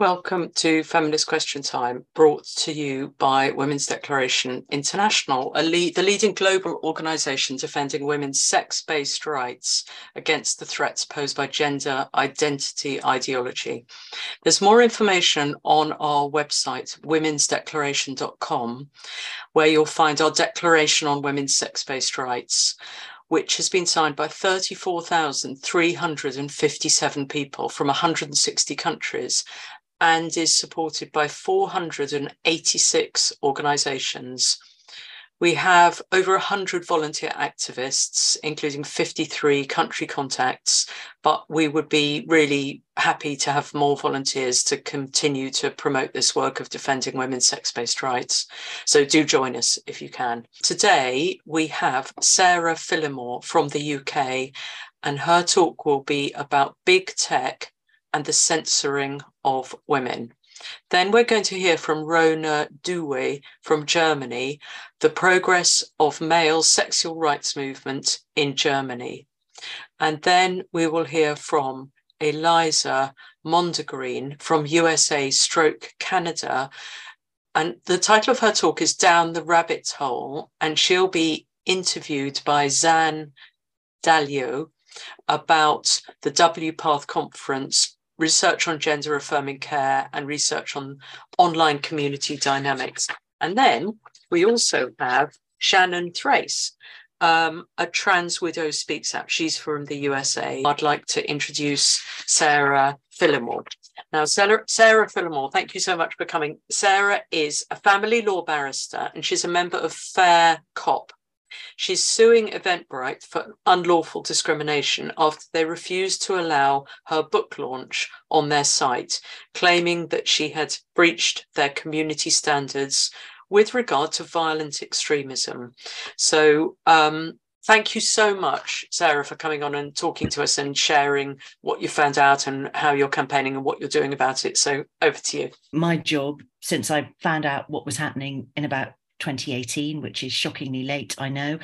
Welcome to Feminist Question Time, brought to you by Women's Declaration International, lead, the leading global organisation defending women's sex based rights against the threats posed by gender identity ideology. There's more information on our website, womensdeclaration.com, where you'll find our Declaration on Women's Sex Based Rights which has been signed by 34,357 people from 160 countries and is supported by 486 organisations. We have over 100 volunteer activists, including 53 country contacts, but we would be really happy to have more volunteers to continue to promote this work of defending women's sex based rights. So do join us if you can. Today, we have Sarah Phillimore from the UK, and her talk will be about big tech and the censoring of women. Then we're going to hear from Rona Duwe from Germany, the progress of male sexual rights movement in Germany. And then we will hear from Eliza Mondegreen from USA stroke Canada. And the title of her talk is Down the Rabbit Hole, and she'll be interviewed by Zan Dalio about the WPATH conference research on gender affirming care and research on online community dynamics. And then we also have Shannon Thrace, um, a trans widow speaks out. She's from the USA. I'd like to introduce Sarah Phillimore. Now, Sarah, Sarah Phillimore, thank you so much for coming. Sarah is a family law barrister and she's a member of Fair Cop, She's suing Eventbrite for unlawful discrimination after they refused to allow her book launch on their site, claiming that she had breached their community standards with regard to violent extremism. So, um, thank you so much, Sarah, for coming on and talking to us and sharing what you found out and how you're campaigning and what you're doing about it. So, over to you. My job, since I found out what was happening in about 2018, which is shockingly late, I know,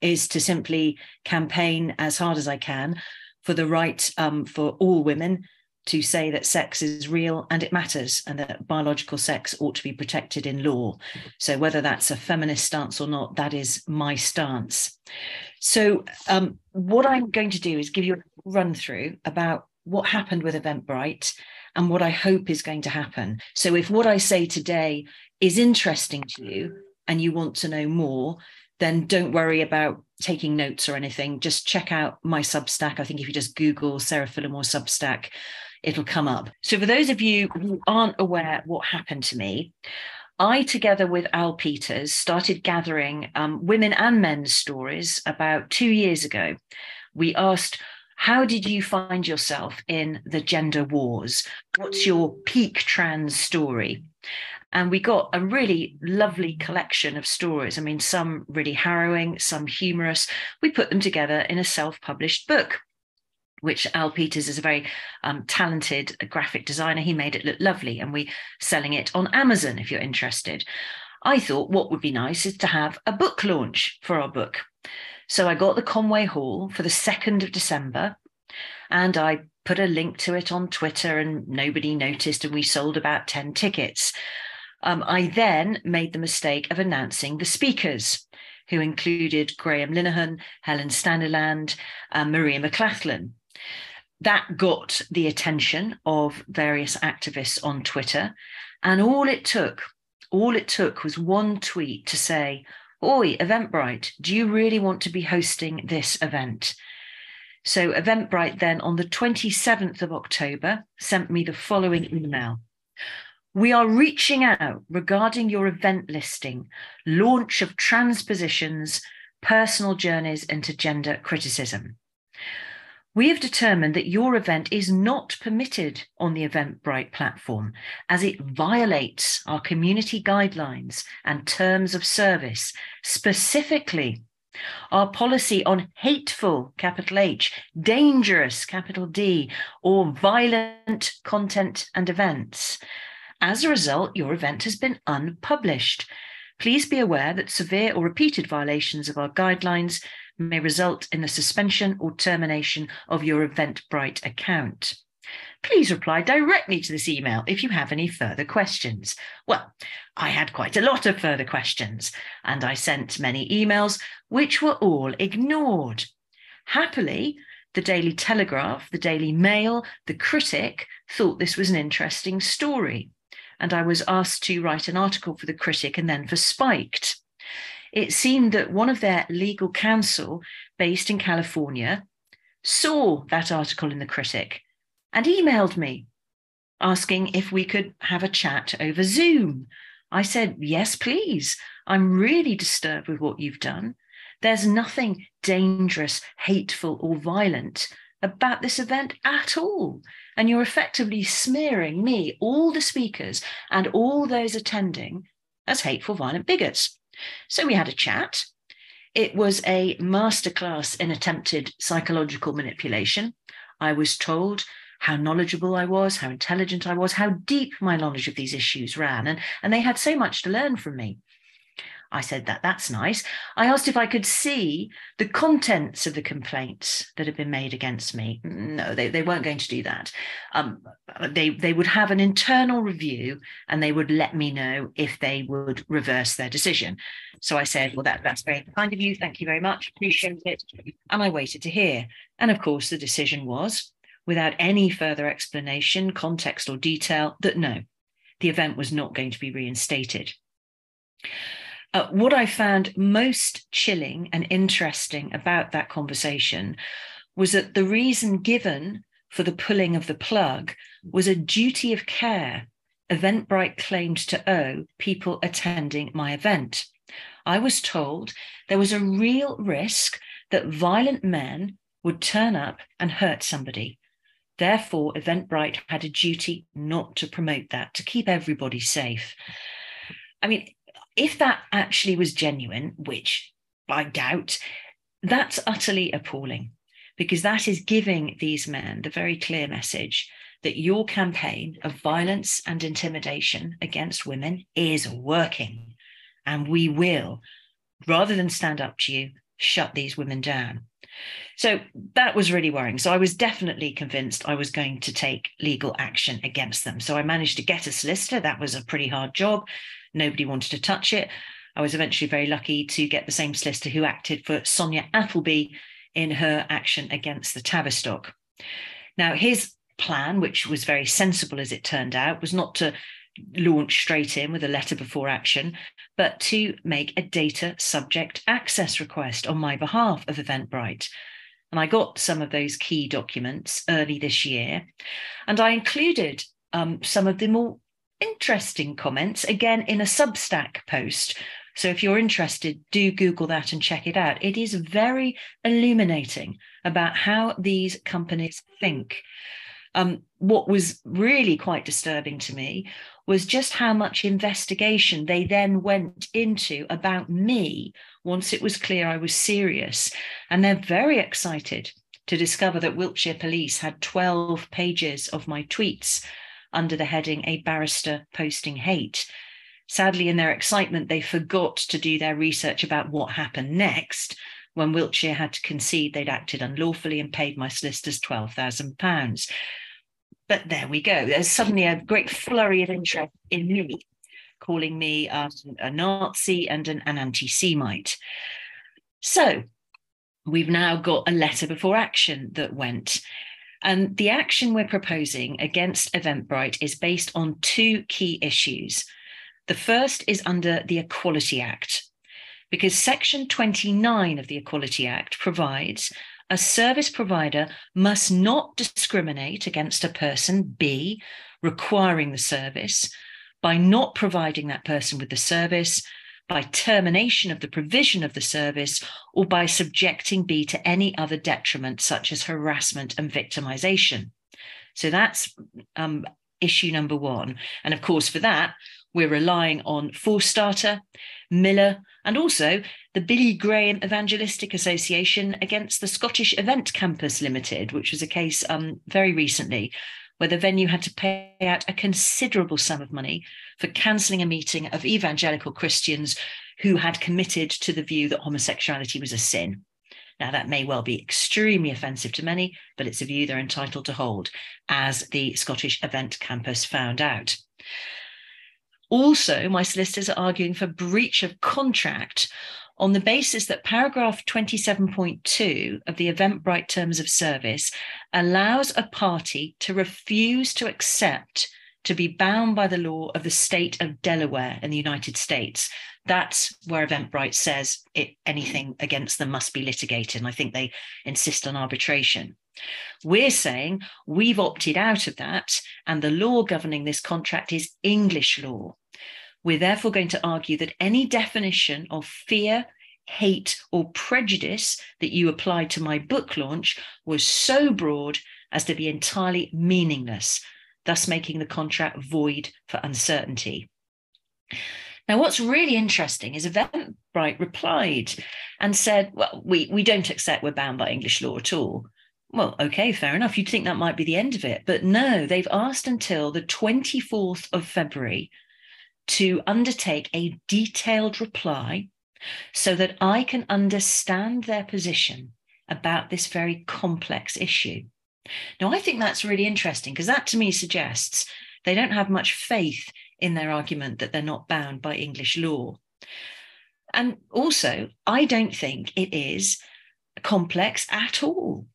is to simply campaign as hard as I can for the right um, for all women to say that sex is real and it matters and that biological sex ought to be protected in law. So, whether that's a feminist stance or not, that is my stance. So, um, what I'm going to do is give you a run through about what happened with Eventbrite and what I hope is going to happen. So, if what I say today is interesting to you, and you want to know more, then don't worry about taking notes or anything. Just check out my Substack. I think if you just Google Sarah Phillimore Substack, it'll come up. So, for those of you who aren't aware what happened to me, I, together with Al Peters, started gathering um, women and men's stories about two years ago. We asked, How did you find yourself in the gender wars? What's your peak trans story? And we got a really lovely collection of stories. I mean, some really harrowing, some humorous. We put them together in a self published book which Al Peters is a very um, talented graphic designer. He made it look lovely, and we're selling it on Amazon if you're interested. I thought what would be nice is to have a book launch for our book. So I got the Conway Hall for the 2nd of December, and I put a link to it on Twitter, and nobody noticed, and we sold about 10 tickets. Um, I then made the mistake of announcing the speakers, who included Graham Linehan, Helen Staniland, and Maria McLachlan. That got the attention of various activists on Twitter. And all it took, all it took was one tweet to say, Oi, Eventbrite, do you really want to be hosting this event? So Eventbrite then on the 27th of October sent me the following email. We are reaching out regarding your event listing, launch of transpositions, personal journeys into gender criticism. We have determined that your event is not permitted on the Eventbrite platform as it violates our community guidelines and terms of service, specifically our policy on hateful, capital H, dangerous, capital D, or violent content and events, as a result, your event has been unpublished. Please be aware that severe or repeated violations of our guidelines may result in the suspension or termination of your Eventbrite account. Please reply directly to this email if you have any further questions. Well, I had quite a lot of further questions, and I sent many emails, which were all ignored. Happily, the Daily Telegraph, the Daily Mail, the Critic thought this was an interesting story. And I was asked to write an article for the Critic and then for Spiked. It seemed that one of their legal counsel, based in California, saw that article in the Critic and emailed me asking if we could have a chat over Zoom. I said, Yes, please. I'm really disturbed with what you've done. There's nothing dangerous, hateful, or violent about this event at all. And you're effectively smearing me, all the speakers, and all those attending as hateful, violent bigots. So we had a chat. It was a masterclass in attempted psychological manipulation. I was told how knowledgeable I was, how intelligent I was, how deep my knowledge of these issues ran. And, and they had so much to learn from me. I said that that's nice. I asked if I could see the contents of the complaints that had been made against me. No, they, they weren't going to do that. Um, they they would have an internal review and they would let me know if they would reverse their decision. So I said, well, that that's very kind of you. Thank you very much. Appreciate it. And I waited to hear. And of course, the decision was, without any further explanation, context, or detail, that no, the event was not going to be reinstated. Uh, what I found most chilling and interesting about that conversation was that the reason given for the pulling of the plug was a duty of care Eventbrite claimed to owe people attending my event. I was told there was a real risk that violent men would turn up and hurt somebody. Therefore, Eventbrite had a duty not to promote that, to keep everybody safe. I mean, if that actually was genuine, which I doubt, that's utterly appalling because that is giving these men the very clear message that your campaign of violence and intimidation against women is working. And we will, rather than stand up to you, shut these women down. So that was really worrying. So I was definitely convinced I was going to take legal action against them. So I managed to get a solicitor. That was a pretty hard job. Nobody wanted to touch it. I was eventually very lucky to get the same solicitor who acted for Sonia Appleby in her action against the Tavistock. Now, his plan, which was very sensible as it turned out, was not to launch straight in with a letter before action, but to make a data subject access request on my behalf of Eventbrite. And I got some of those key documents early this year, and I included um, some of the more interesting comments again in a Substack post. So if you're interested, do Google that and check it out. It is very illuminating about how these companies think. Um, what was really quite disturbing to me was just how much investigation they then went into about me once it was clear I was serious. And they're very excited to discover that Wiltshire Police had 12 pages of my tweets under the heading A Barrister Posting Hate. Sadly, in their excitement, they forgot to do their research about what happened next when Wiltshire had to concede they'd acted unlawfully and paid my solicitors £12,000. But there we go. There's suddenly a great flurry of interest in me, calling me um, a Nazi and an, an anti Semite. So we've now got a letter before action that went. And the action we're proposing against Eventbrite is based on two key issues. The first is under the Equality Act, because Section 29 of the Equality Act provides a service provider must not discriminate against a person, B, requiring the service, by not providing that person with the service, by termination of the provision of the service or by subjecting B to any other detriment, such as harassment and victimization. So that's um, issue number one. And of course, for that, we're relying on Forstater, Miller, and also the Billy Graham Evangelistic Association against the Scottish Event Campus Limited, which was a case um, very recently where the venue had to pay out a considerable sum of money for cancelling a meeting of evangelical Christians who had committed to the view that homosexuality was a sin. Now, that may well be extremely offensive to many, but it's a view they're entitled to hold, as the Scottish Event Campus found out. Also, my solicitors are arguing for breach of contract on the basis that paragraph 27.2 of the Eventbrite Terms of Service allows a party to refuse to accept to be bound by the law of the state of Delaware in the United States. That's where Eventbrite says it, anything against them must be litigated. And I think they insist on arbitration. We're saying we've opted out of that, and the law governing this contract is English law. We're therefore going to argue that any definition of fear, hate, or prejudice that you applied to my book launch was so broad as to be entirely meaningless, thus making the contract void for uncertainty. Now, what's really interesting is Eventbrite replied and said, Well, we, we don't accept we're bound by English law at all. Well, okay, fair enough. You'd think that might be the end of it. But no, they've asked until the 24th of February to undertake a detailed reply so that I can understand their position about this very complex issue. Now, I think that's really interesting because that to me suggests they don't have much faith in their argument that they're not bound by English law. And also, I don't think it is complex at all.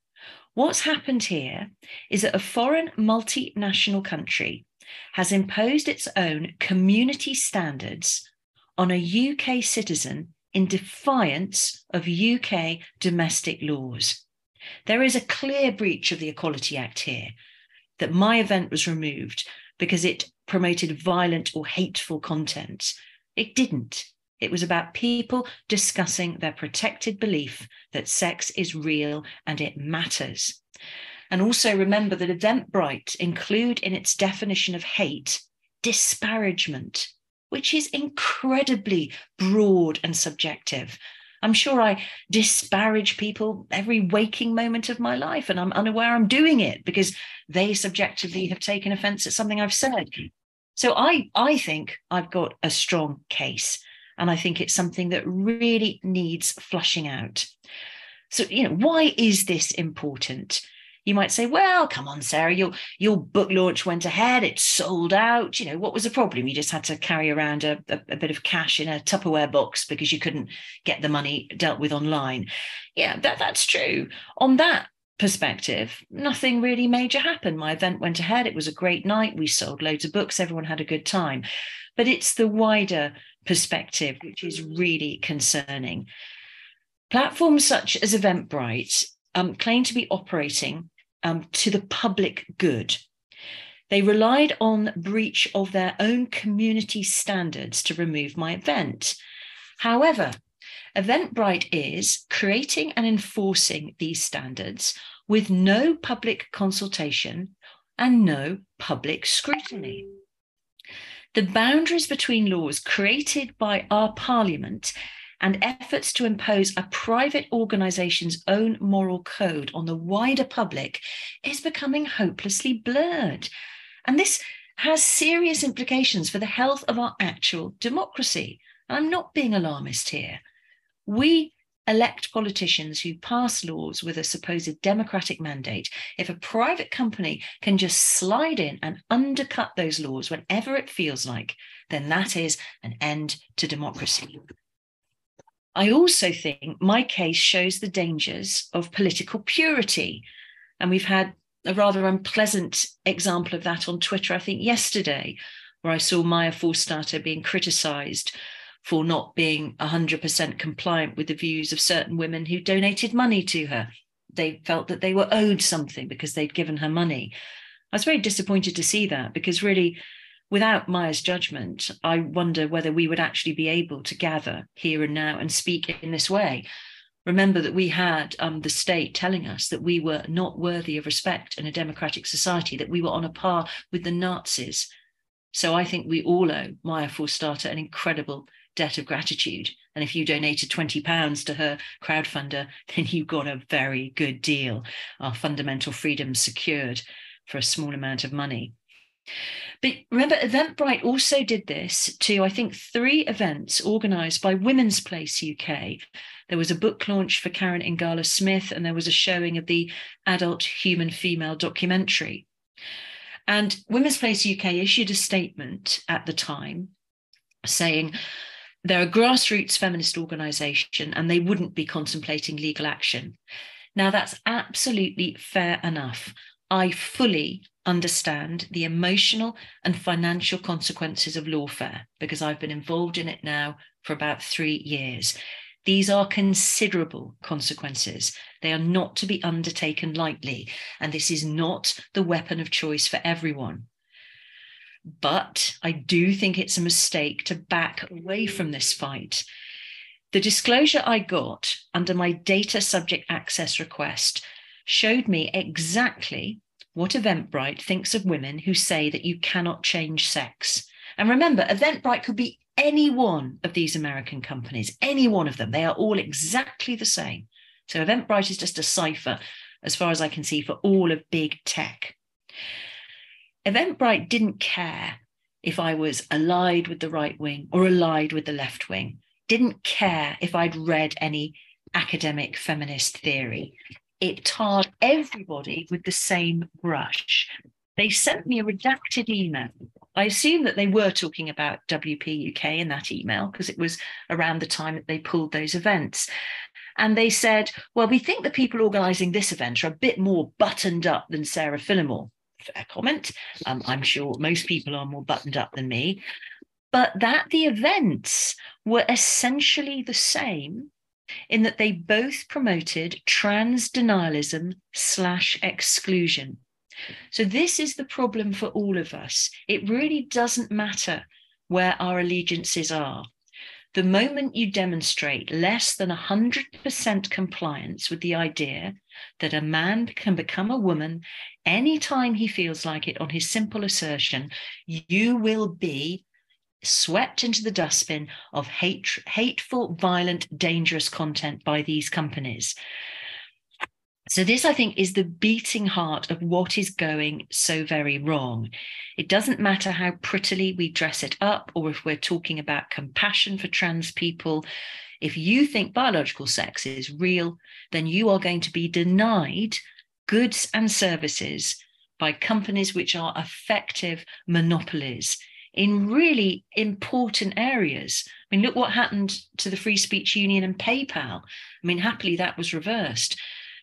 What's happened here is that a foreign multinational country has imposed its own community standards on a UK citizen in defiance of UK domestic laws. There is a clear breach of the Equality Act here that my event was removed because it promoted violent or hateful content. It didn't. It was about people discussing their protected belief that sex is real and it matters. And also remember that Eventbrite include in its definition of hate disparagement, which is incredibly broad and subjective. I'm sure I disparage people every waking moment of my life, and I'm unaware I'm doing it because they subjectively have taken offense at something I've said. So I, I think I've got a strong case, and I think it's something that really needs flushing out. So, you know, why is this important? You might say, well, come on, Sarah, your, your book launch went ahead, it sold out. You know, what was the problem? You just had to carry around a, a, a, bit of cash in a Tupperware box because you couldn't get the money dealt with online. Yeah, that, that's true. On that perspective, nothing really major happened. My event went ahead. It was a great night. We sold loads of books. Everyone had a good time. But it's the wider perspective which is really concerning. Platforms such as Eventbrite um, claim to be operating um, to the public good. They relied on breach of their own community standards to remove my event. However, Eventbrite is creating and enforcing these standards with no public consultation and no public scrutiny. The boundaries between laws created by our parliament and efforts to impose a private organization's own moral code on the wider public is becoming hopelessly blurred. And this has serious implications for the health of our actual democracy. I'm not being alarmist here. We elect politicians who pass laws with a supposed democratic mandate, if a private company can just slide in and undercut those laws whenever it feels like, then that is an end to democracy. I also think my case shows the dangers of political purity. And we've had a rather unpleasant example of that on Twitter, I think yesterday, where I saw Maya Forstater being criticized for not being 100% compliant with the views of certain women who donated money to her. They felt that they were owed something because they'd given her money. I was very disappointed to see that because really without Maya's judgment, I wonder whether we would actually be able to gather here and now and speak in this way. Remember that we had um, the state telling us that we were not worthy of respect in a democratic society, that we were on a par with the Nazis. So I think we all owe Maya Forstater an incredible debt of gratitude. And if you donated £20 to her crowdfunder, then you got a very good deal. Our fundamental freedoms secured for a small amount of money. But remember, Eventbrite also did this to, I think, three events organised by Women's Place UK. There was a book launch for Karen Ingala Smith, and there was a showing of the adult human female documentary. And Women's Place UK issued a statement at the time saying they're a grassroots feminist organisation and they wouldn't be contemplating legal action. Now, that's absolutely fair enough. I fully understand the emotional and financial consequences of lawfare because I've been involved in it now for about three years. These are considerable consequences. They are not to be undertaken lightly, and this is not the weapon of choice for everyone. But I do think it's a mistake to back away from this fight. The disclosure I got under my data subject access request showed me exactly what Eventbrite thinks of women who say that you cannot change sex. And remember, Eventbrite could be any one of these American companies, any one of them. They are all exactly the same. So Eventbrite is just a cipher, as far as I can see, for all of big tech. Eventbrite didn't care if I was allied with the right wing or allied with the left wing, didn't care if I'd read any academic feminist theory it tarred everybody with the same brush. They sent me a redacted email. I assume that they were talking about WP UK in that email because it was around the time that they pulled those events. And they said, well, we think the people organising this event are a bit more buttoned up than Sarah Phillimore. Fair comment. Um, I'm sure most people are more buttoned up than me. But that the events were essentially the same in that they both promoted trans denialism slash exclusion. So, this is the problem for all of us. It really doesn't matter where our allegiances are. The moment you demonstrate less than 100% compliance with the idea that a man can become a woman anytime he feels like it on his simple assertion, you will be swept into the dustbin of hate, hateful, violent, dangerous content by these companies. So, this, I think, is the beating heart of what is going so very wrong. It doesn't matter how prettily we dress it up, or if we're talking about compassion for trans people. If you think biological sex is real, then you are going to be denied goods and services by companies which are effective monopolies in really important areas. I mean, look what happened to the Free Speech Union and PayPal. I mean, happily that was reversed.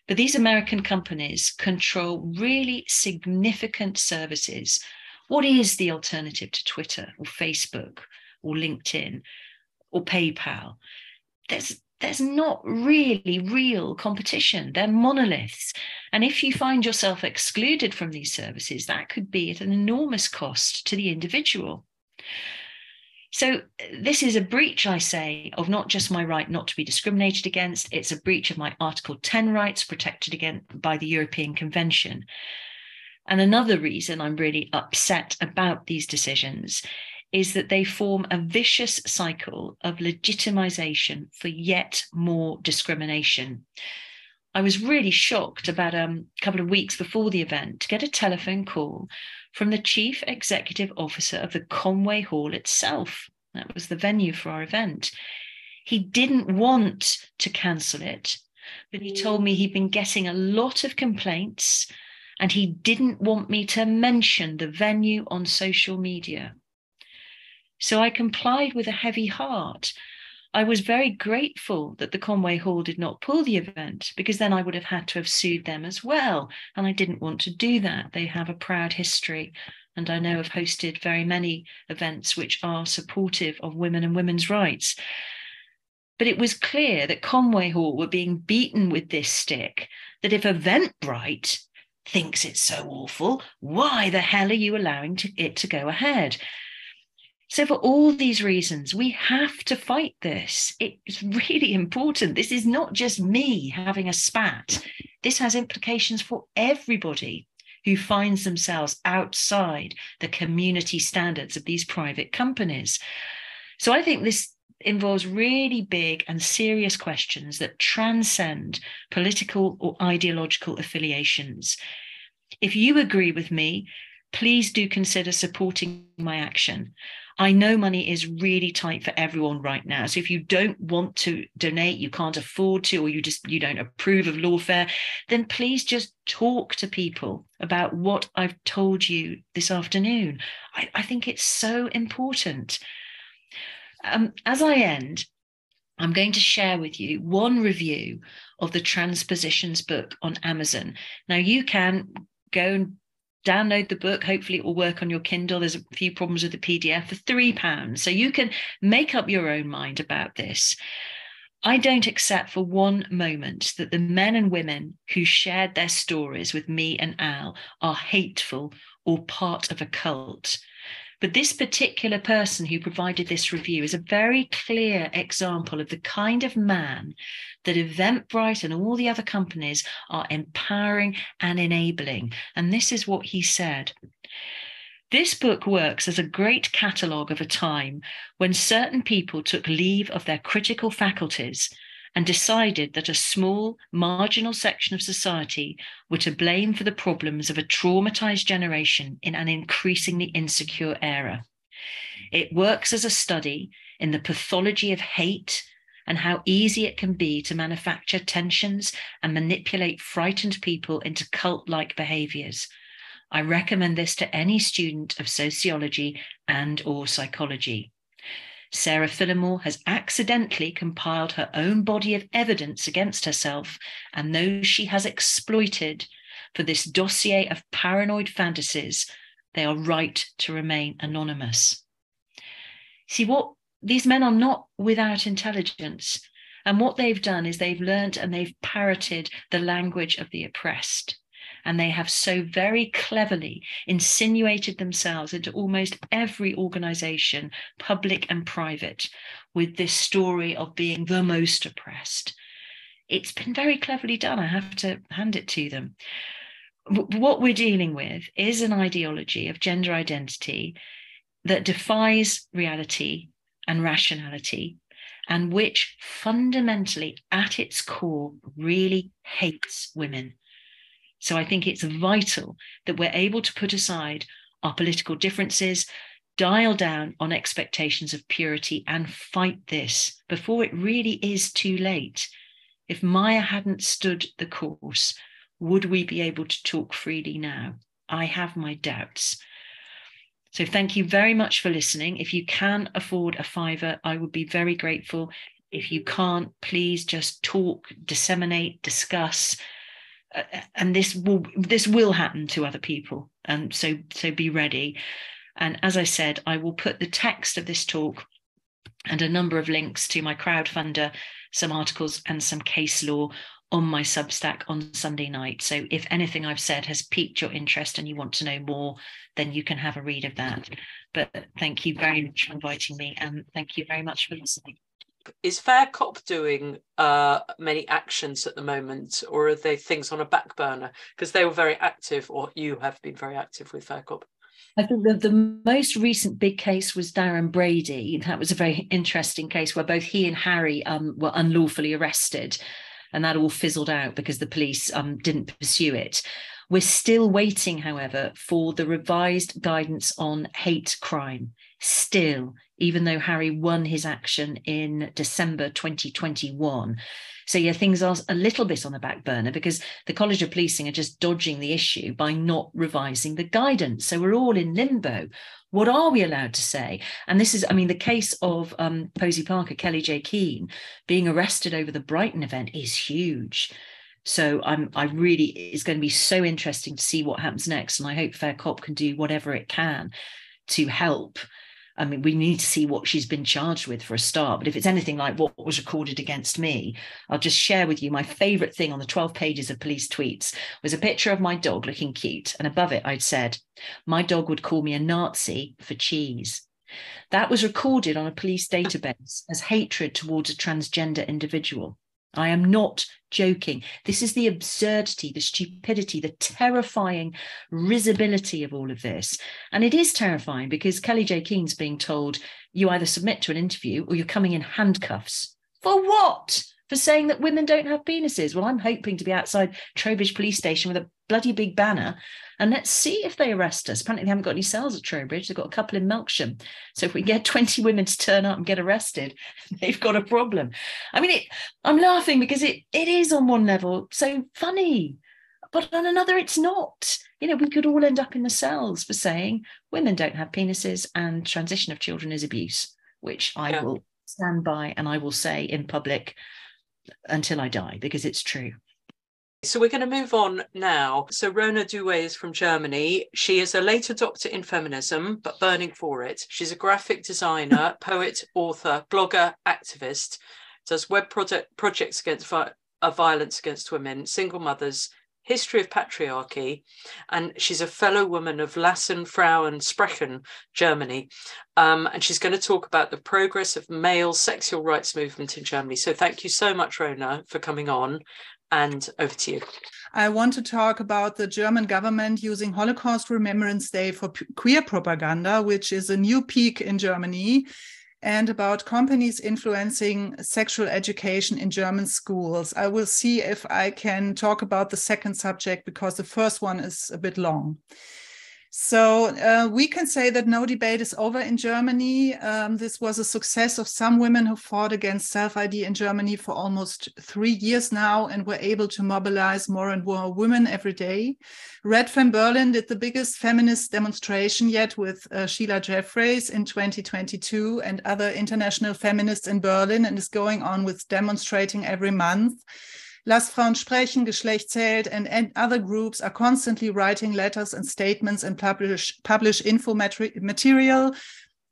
But these American companies control really significant services. What is the alternative to Twitter or Facebook or LinkedIn or PayPal? There's there's not really real competition. They're monoliths. And if you find yourself excluded from these services, that could be at an enormous cost to the individual. So, this is a breach, I say, of not just my right not to be discriminated against, it's a breach of my Article 10 rights protected again by the European Convention. And another reason I'm really upset about these decisions is that they form a vicious cycle of legitimization for yet more discrimination. I was really shocked about um, a couple of weeks before the event to get a telephone call from the chief executive officer of the Conway Hall itself. That was the venue for our event. He didn't want to cancel it, but he told me he'd been getting a lot of complaints and he didn't want me to mention the venue on social media. So I complied with a heavy heart. I was very grateful that the Conway Hall did not pull the event because then I would have had to have sued them as well. And I didn't want to do that. They have a proud history. And I know have hosted very many events which are supportive of women and women's rights. But it was clear that Conway Hall were being beaten with this stick, that if Eventbrite thinks it's so awful, why the hell are you allowing to, it to go ahead? So, for all these reasons, we have to fight this. It's really important. This is not just me having a spat, this has implications for everybody who finds themselves outside the community standards of these private companies. So, I think this involves really big and serious questions that transcend political or ideological affiliations. If you agree with me please do consider supporting my action. I know money is really tight for everyone right now. So if you don't want to donate, you can't afford to, or you just you don't approve of lawfare, then please just talk to people about what I've told you this afternoon. I, I think it's so important. Um, as I end, I'm going to share with you one review of the Transpositions book on Amazon. Now, you can go and download the book. Hopefully, it will work on your Kindle. There's a few problems with the PDF for £3. So you can make up your own mind about this. I don't accept for one moment that the men and women who shared their stories with me and Al are hateful or part of a cult. But this particular person who provided this review is a very clear example of the kind of man that Eventbrite and all the other companies are empowering and enabling. And this is what he said. This book works as a great catalogue of a time when certain people took leave of their critical faculties and decided that a small, marginal section of society were to blame for the problems of a traumatized generation in an increasingly insecure era. It works as a study in the pathology of hate and how easy it can be to manufacture tensions and manipulate frightened people into cult like behaviors. I recommend this to any student of sociology and or psychology. Sarah Phillimore has accidentally compiled her own body of evidence against herself and those she has exploited for this dossier of paranoid fantasies. They are right to remain anonymous. See, what these men are not without intelligence. And what they've done is they've learned and they've parroted the language of the oppressed and they have so very cleverly insinuated themselves into almost every organization, public and private, with this story of being the most oppressed. It's been very cleverly done. I have to hand it to them. What we're dealing with is an ideology of gender identity that defies reality and rationality and which fundamentally at its core really hates women so I think it's vital that we're able to put aside our political differences, dial down on expectations of purity, and fight this before it really is too late. If Maya hadn't stood the course, would we be able to talk freely now? I have my doubts. So thank you very much for listening. If you can afford a fiver, I would be very grateful. If you can't, please just talk, disseminate, discuss, uh, and this will this will happen to other people and so so be ready and as i said i will put the text of this talk and a number of links to my crowdfunder some articles and some case law on my substack on sunday night so if anything i've said has piqued your interest and you want to know more then you can have a read of that but thank you very much for inviting me and thank you very much for listening is Fair Cop doing uh, many actions at the moment, or are they things on a back burner? Because they were very active, or you have been very active with Fair Cop. I think the, the most recent big case was Darren Brady. That was a very interesting case where both he and Harry um, were unlawfully arrested, and that all fizzled out because the police um, didn't pursue it. We're still waiting, however, for the revised guidance on hate crime. Still, even though Harry won his action in December 2021. So, yeah, things are a little bit on the back burner because the College of Policing are just dodging the issue by not revising the guidance. So, we're all in limbo. What are we allowed to say? And this is, I mean, the case of um, Posie Parker, Kellie-Jay Keen being arrested over the Brighton event is huge. So I'm I really it's going to be so interesting to see what happens next. And I hope Fair Cop can do whatever it can to help I mean, we need to see what she's been charged with for a start. But if it's anything like what was recorded against me, I'll just share with you my favorite thing on the 12 pages of police tweets was a picture of my dog looking cute. And above it, I'd said, My dog would call me a Nazi for cheese. That was recorded on a police database as hatred towards a transgender individual. I am not joking. This is the absurdity, the stupidity, the terrifying risibility of all of this. And it is terrifying because Kellie-Jay Keen's being told you either submit to an interview or you're coming in handcuffs. For what? For saying that women don't have penises. Well, I'm hoping to be outside Trowbridge Police Station with a bloody big banner and let's see if they arrest us. Apparently, they haven't got any cells at Trowbridge. They've got a couple in Melksham. So if we get 20 women to turn up and get arrested, they've got a problem. I mean, it, I'm laughing because it it is on one level so funny, but on another, it's not. You know, we could all end up in the cells for saying women don't have penises and transition of children is abuse, which I yeah. will stand by and I will say in public until I die because it's true. So we're going to move on now. So Rona Duwe is from Germany. She is a late adopter in feminism, but burning for it. She's a graphic designer, poet, author, blogger, activist, does web project, projects against vi- uh, violence against women, single mothers, history of patriarchy, and she's a fellow woman of Lass, Frauen, Sprechen, Germany. Um, and she's going to talk about the progress of male sexual rights movement in Germany. So thank you so much, Rona, for coming on and over to you. I want to talk about the German government using Holocaust Remembrance Day for queer propaganda, which is a new peak in Germany, and about companies influencing sexual education in German schools. I will see if I can talk about the second subject because the first one is a bit long. So uh, we can say that no debate is over in Germany. Um, this was a success of some women who fought against self ID in Germany for almost three years now and were able to mobilize more and more women every day. RadFem Berlin did the biggest feminist demonstration yet with uh, Sheila Jeffreys in 2022 and other international feminists in Berlin and is going on with demonstrating every month. Lass Frauen sprechen, Geschlecht zählt, and, and other groups are constantly writing letters and statements and publish, publish info material.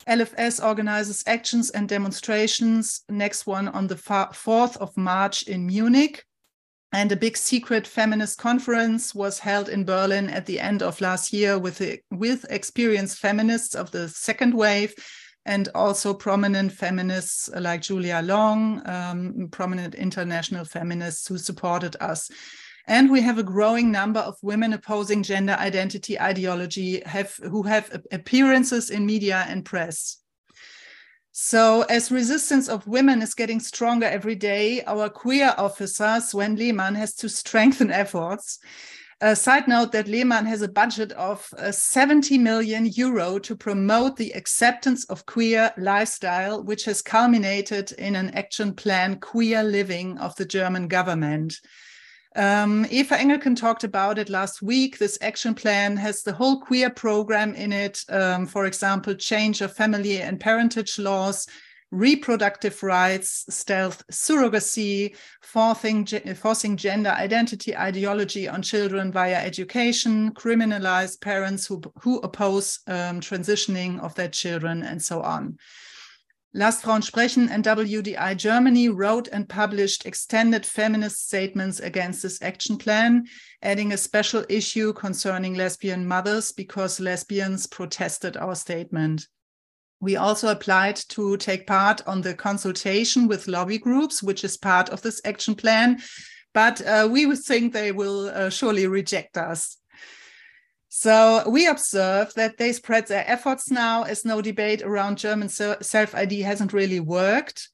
LFS organizes actions and demonstrations. Next one on the 4th of March in Munich. And a big secret feminist conference was held in Berlin at the end of last year with, with experienced feminists of the second wave and also prominent feminists like Julia Long, um, prominent international feminists who supported us. And we have a growing number of women opposing gender identity ideology have, who have appearances in media and press. So, as resistance of women is getting stronger every day, our queer officer, Sven Lehmann, has to strengthen efforts a side note that Lehmann has a budget of uh, 70 million euro to promote the acceptance of queer lifestyle, which has culminated in an action plan, Queer Living, of the German government. Um, Eva Engelken talked about it last week. This action plan has the whole queer program in it. Um, for example, change of family and parentage laws, reproductive rights, stealth surrogacy, forcing, forcing gender identity ideology on children via education, criminalize parents who, who oppose um, transitioning of their children, and so on. Lass Frauen Sprechen and WDI Germany wrote and published extended feminist statements against this action plan, adding a special issue concerning lesbian mothers because lesbians protested our statement. We also applied to take part on the consultation with lobby groups, which is part of this action plan. But uh, we think they will uh, surely reject us. So we observe that they spread their efforts now as no debate around German self ID hasn't really worked.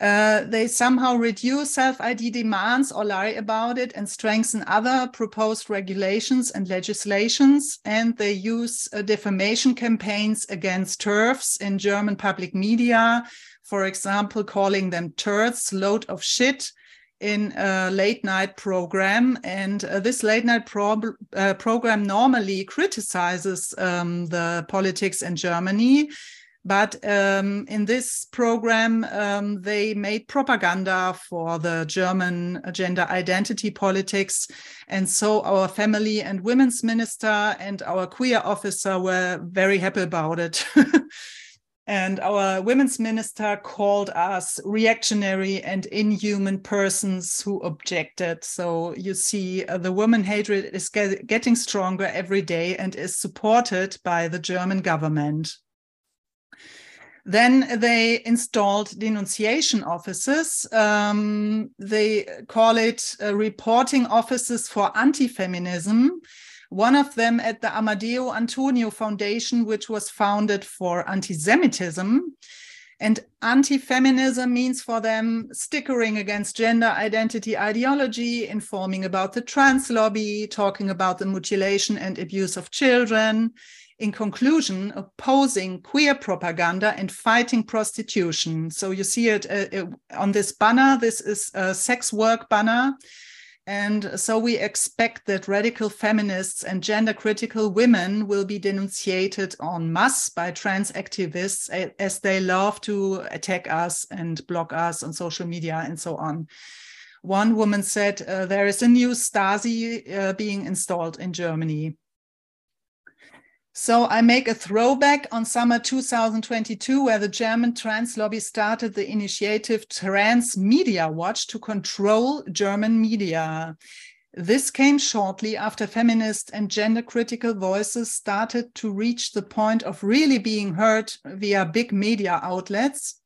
Uh, they somehow reduce self ID demands or lie about it and strengthen other proposed regulations and legislations. And they use uh, defamation campaigns against TERFs in German public media, for example, calling them turds, load of shit in a late night program. And uh, this late night pro- uh, program normally criticizes um, the politics in Germany but um, in this program, um, they made propaganda for the German gender identity politics. And so our family and women's minister and our queer officer were very happy about it. and our women's minister called us reactionary and inhuman persons who objected. So you see, uh, the woman hatred is get getting stronger every day and is supported by the German government. Then they installed denunciation offices. Um, they call it uh, reporting offices for anti feminism. One of them at the Amadeu Antonio Foundation, which was founded for anti Semitism. And anti feminism means for them stickering against gender identity ideology, informing about the trans lobby, talking about the mutilation and abuse of children. In conclusion, opposing queer propaganda and fighting prostitution. So you see it uh, on this banner. This is a sex work banner and so we expect that radical feminists and gender critical women will be denunciated en masse by trans activists as they love to attack us and block us on social media and so on. One woman said, uh, There is a new Stasi uh, being installed in Germany. So I make a throwback on summer 2022, where the German trans lobby started the initiative Trans Media Watch to control German media. This came shortly after feminist and gender critical voices started to reach the point of really being heard via big media outlets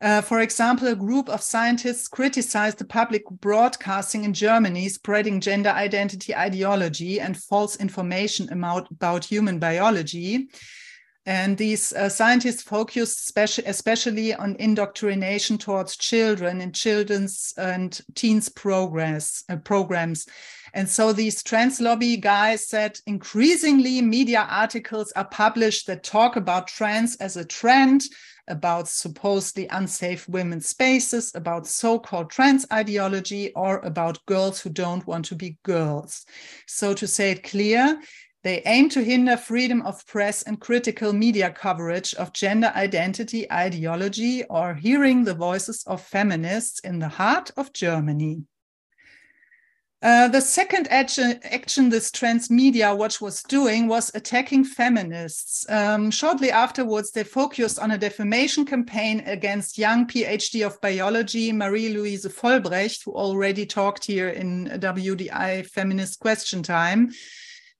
uh, for example, a group of scientists criticized the public broadcasting in Germany spreading gender identity ideology and false information about, about human biology. And these uh, scientists focused especially on indoctrination towards children in children's and teens progress, uh, programs. And so these trans lobby guys said increasingly media articles are published that talk about trans as a trend, about supposedly unsafe women's spaces, about so called trans ideology, or about girls who don't want to be girls. So, to say it clear, they aim to hinder freedom of press and critical media coverage of gender identity ideology or hearing the voices of feminists in the heart of Germany. Uh, the second action, action, this trans media watch was doing was attacking feminists. Um, shortly afterwards, they focused on a defamation campaign against young PhD of biology Marie-Louise Vollbrecht, who already talked here in WDI Feminist Question Time.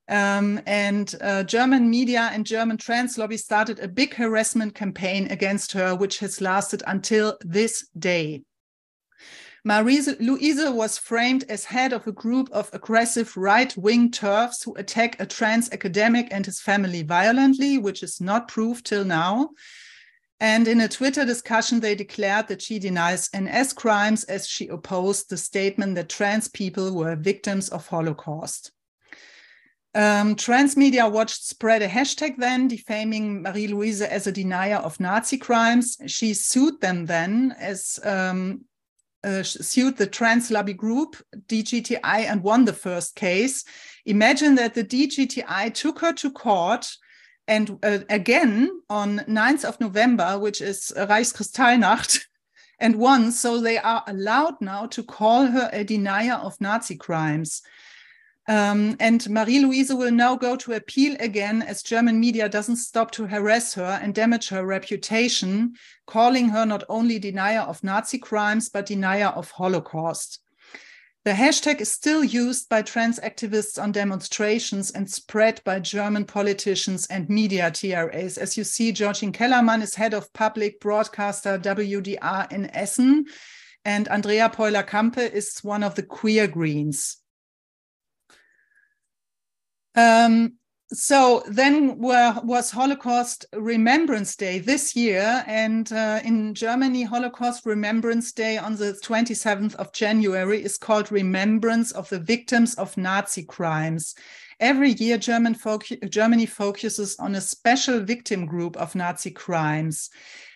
Um, and uh, German media and German trans lobby started a big harassment campaign against her, which has lasted until this day. Marie-Louise was framed as head of a group of aggressive right-wing turfs who attack a trans academic and his family violently, which is not proved till now. And in a Twitter discussion, they declared that she denies NS crimes as she opposed the statement that trans people were victims of Holocaust. Um, Transmedia Watch spread a hashtag then defaming Marie Louise as a denier of Nazi crimes. She sued them then as um, uh, sued the trans lobby group DGTI and won the first case. Imagine that the DGTI took her to court and uh, again on 9th of November, which is Reichskristallnacht, and won. So they are allowed now to call her a denier of Nazi crimes. Um, and Marie-Louise will now go to appeal again as German media doesn't stop to harass her and damage her reputation, calling her not only denier of Nazi crimes, but denier of Holocaust. The hashtag is still used by trans activists on demonstrations and spread by German politicians and media TRAs. As you see, Georgine Kellermann is head of public broadcaster WDR in Essen, and Andrea Peuler Kampe is one of the queer greens. Um, so then was Holocaust Remembrance Day this year, and uh, in Germany, Holocaust Remembrance Day on the 27th of January is called Remembrance of the Victims of Nazi Crimes. Every year, German Germany focuses on a special victim group of Nazi crimes.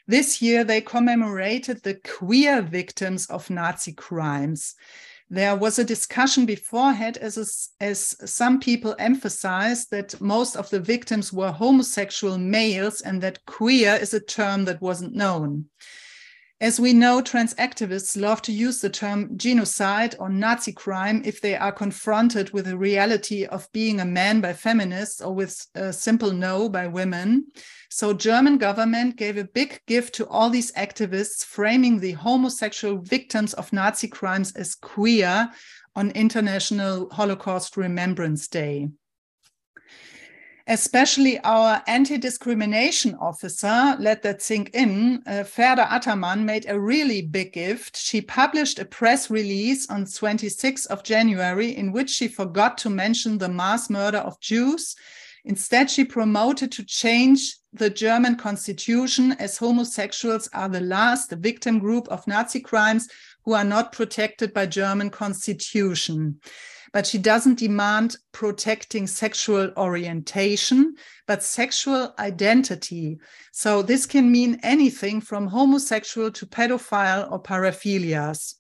This year, they commemorated the queer victims of Nazi crimes there was a discussion beforehand as, a, as some people emphasized that most of the victims were homosexual males and that queer is a term that wasn't known. As we know, trans activists love to use the term genocide or Nazi crime if they are confronted with the reality of being a man by feminists or with a simple no by women. So German government gave a big gift to all these activists, framing the homosexual victims of Nazi crimes as queer on International Holocaust Remembrance Day. Especially our anti-discrimination officer, let that sink in, uh, Ferda Ataman made a really big gift. She published a press release on 26th of January in which she forgot to mention the mass murder of Jews Instead, she promoted to change the German constitution as homosexuals are the last victim group of Nazi crimes who are not protected by German constitution. But she doesn't demand protecting sexual orientation, but sexual identity. So this can mean anything from homosexual to pedophile or paraphilias.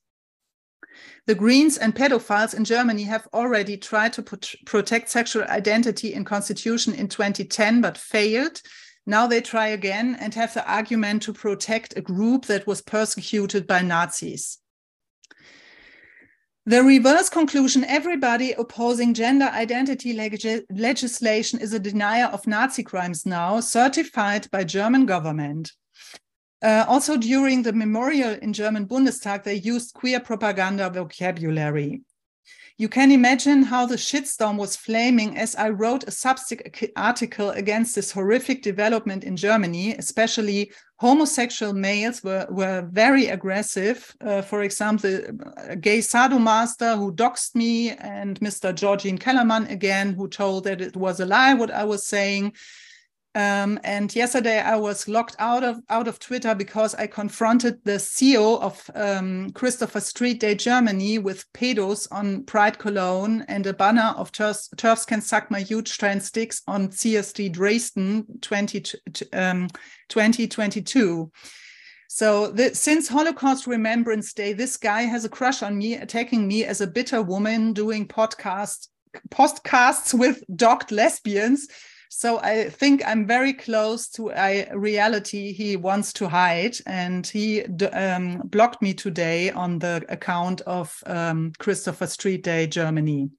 The Greens and pedophiles in Germany have already tried to protect sexual identity in constitution in 2010, but failed. Now they try again and have the argument to protect a group that was persecuted by Nazis. The reverse conclusion everybody opposing gender identity leg legislation is a denier of Nazi crimes now, certified by German government. Uh, also, during the memorial in German Bundestag, they used queer propaganda vocabulary. You can imagine how the shitstorm was flaming as I wrote a Substack article against this horrific development in Germany, especially homosexual males were, were very aggressive. Uh, for example, a gay sadomaster who doxed me and Mr. Georgine Kellermann again, who told that it was a lie what I was saying. Um, and yesterday I was locked out of out of Twitter because I confronted the CEO of um, Christopher Street Day Germany with pedos on Pride Cologne and a banner of turfs, can suck my huge trans dicks on CSD Dresden 20, um, 2022. So the, since Holocaust Remembrance Day, this guy has a crush on me, attacking me as a bitter woman doing podcast podcasts with docked lesbians so I think I'm very close to a reality he wants to hide. And he um, blocked me today on the account of um, Christopher Street Day Germany.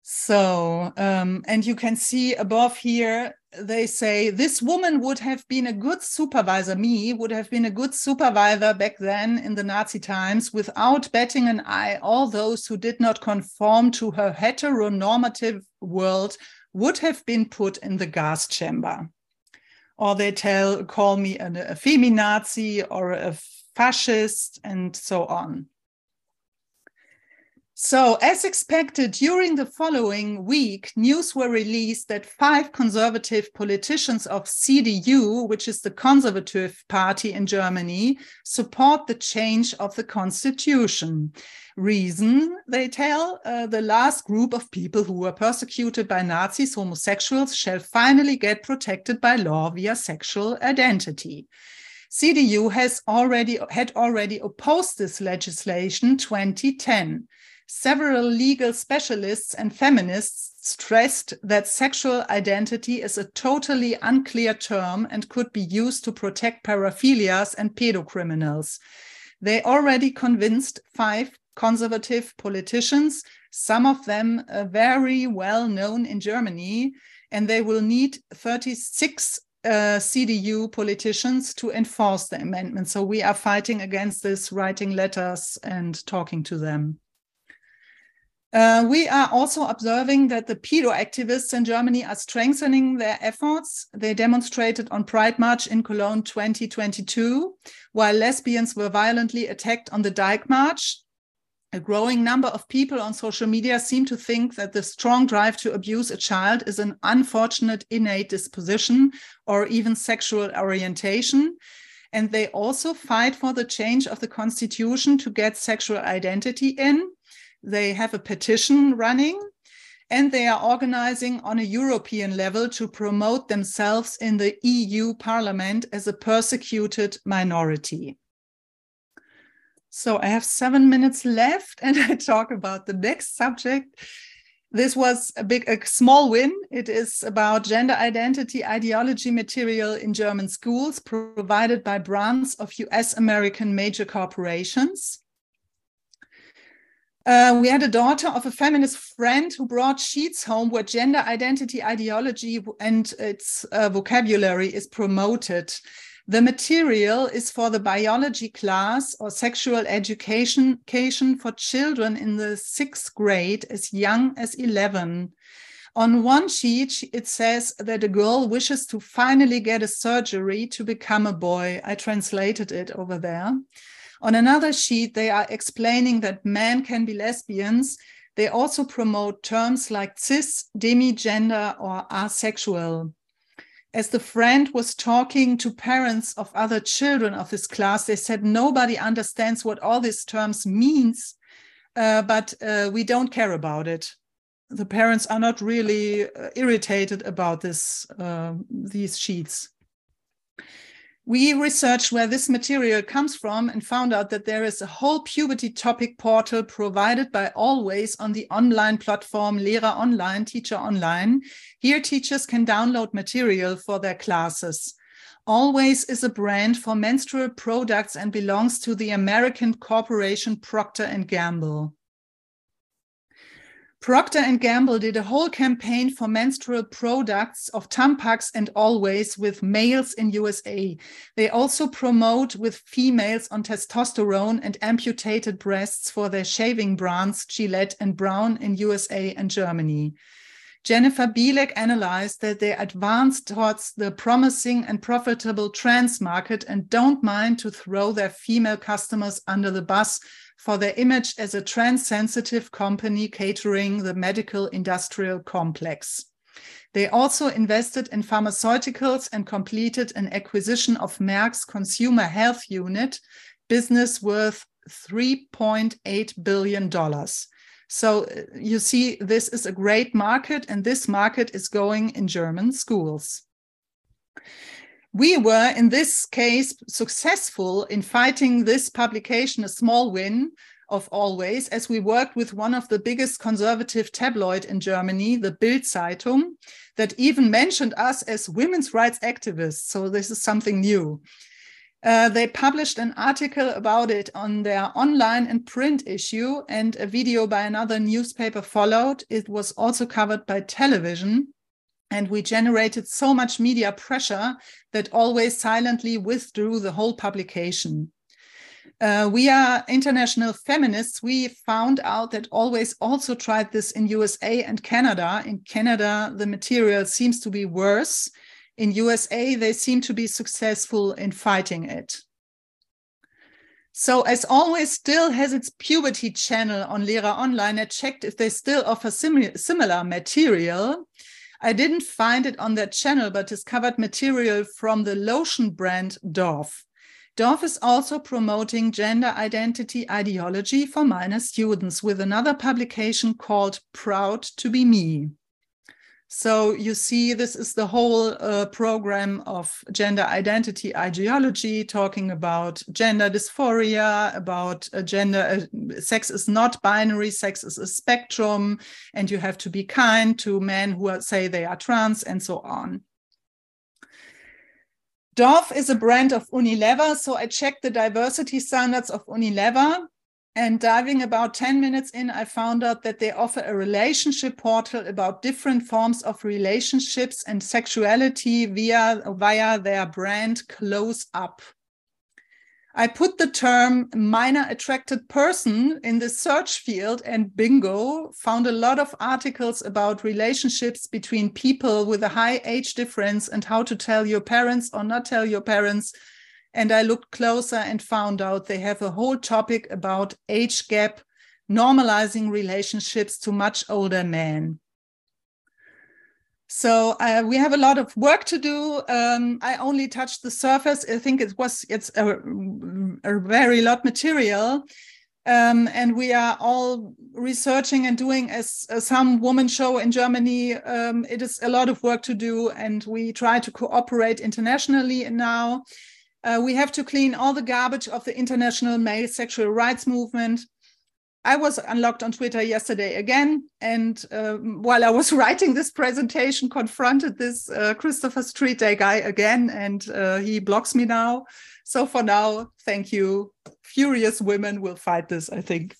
So, um, and you can see above here, they say this woman would have been a good supervisor, me would have been a good supervisor back then in the Nazi times without batting an eye. All those who did not conform to her heteronormative world would have been put in the gas chamber. Or they tell, call me a, a feminazi or a fascist and so on. So, as expected, during the following week, news were released that five conservative politicians of CDU, which is the Conservative Party in Germany, support the change of the constitution. Reason, they tell, uh, the last group of people who were persecuted by Nazis, homosexuals, shall finally get protected by law via sexual identity. CDU has already had already opposed this legislation 2010 several legal specialists and feminists stressed that sexual identity is a totally unclear term and could be used to protect paraphilias and pedocriminals. They already convinced five conservative politicians, some of them uh, very well known in Germany, and they will need 36 uh, CDU politicians to enforce the amendment. So we are fighting against this, writing letters and talking to them. Uh, we are also observing that the pedo activists in Germany are strengthening their efforts. They demonstrated on Pride March in Cologne 2022, while lesbians were violently attacked on the Dyke March. A growing number of people on social media seem to think that the strong drive to abuse a child is an unfortunate innate disposition or even sexual orientation. And they also fight for the change of the constitution to get sexual identity in they have a petition running and they are organizing on a European level to promote themselves in the EU Parliament as a persecuted minority. So I have seven minutes left and I talk about the next subject. This was a big, a small win. It is about gender identity ideology material in German schools provided by brands of US American major corporations. Uh, we had a daughter of a feminist friend who brought sheets home where gender identity ideology and its uh, vocabulary is promoted. The material is for the biology class or sexual education, education for children in the sixth grade as young as 11. On one sheet, it says that a girl wishes to finally get a surgery to become a boy. I translated it over there. On another sheet, they are explaining that men can be lesbians They also promote terms like cis, demigender, or asexual. As the friend was talking to parents of other children of this class, they said nobody understands what all these terms means, uh, but uh, we don't care about it. The parents are not really uh, irritated about this uh, these sheets we researched where this material comes from and found out that there is a whole puberty topic portal provided by Always on the online platform Lehrer Online, Teacher Online. Here, teachers can download material for their classes. Always is a brand for menstrual products and belongs to the American corporation Procter & Gamble. Procter & Gamble did a whole campaign for menstrual products of Tampax and Always with males in USA. They also promote with females on testosterone and amputated breasts for their shaving brands Gillette and Braun in USA and Germany. Jennifer Bilek analyzed that they advanced towards the promising and profitable trans market and don't mind to throw their female customers under the bus for their image as a trans sensitive company catering the medical industrial complex. They also invested in pharmaceuticals and completed an acquisition of Merck's consumer health unit, business worth $3.8 billion. So uh, you see, this is a great market, and this market is going in German schools. We were in this case successful in fighting this publication a small win of always as we worked with one of the biggest conservative tabloid in germany the bild zeitung that even mentioned us as women's rights activists. So this is something new uh, they published an article about it on their online and print issue, and a video by another newspaper followed. It was also covered by television. And we generated so much media pressure that always silently withdrew the whole publication. Uh, we are international feminists. We found out that always also tried this in USA and Canada. In Canada, the material seems to be worse. In USA, they seem to be successful in fighting it. So as always still has its puberty channel on Lehrer Online. I checked if they still offer sim similar material. I didn't find it on that channel, but discovered material from the lotion brand Dove. Dove is also promoting gender identity ideology for minor students with another publication called Proud to be Me. So you see, this is the whole uh, program of gender identity ideology, talking about gender dysphoria, about uh, gender, uh, sex is not binary, sex is a spectrum, and you have to be kind to men who are, say they are trans, and so on. Dove is a brand of Unilever, so I checked the diversity standards of Unilever and diving about 10 minutes in, I found out that they offer a relationship portal about different forms of relationships and sexuality via, via their brand Close Up. I put the term minor attracted person in the search field and bingo, found a lot of articles about relationships between people with a high age difference and how to tell your parents or not tell your parents and I looked closer and found out they have a whole topic about age gap, normalizing relationships to much older men. So uh, we have a lot of work to do. Um, I only touched the surface. I think it was it's a, a very lot material, um, and we are all researching and doing as, as some woman show in Germany. Um, it is a lot of work to do, and we try to cooperate internationally now. Uh, we have to clean all the garbage of the international male sexual rights movement. I was unlocked on Twitter yesterday again, and uh, while I was writing this presentation, confronted this uh, Christopher Street Day guy again, and uh, he blocks me now. So for now, thank you. Furious women will fight this, I think,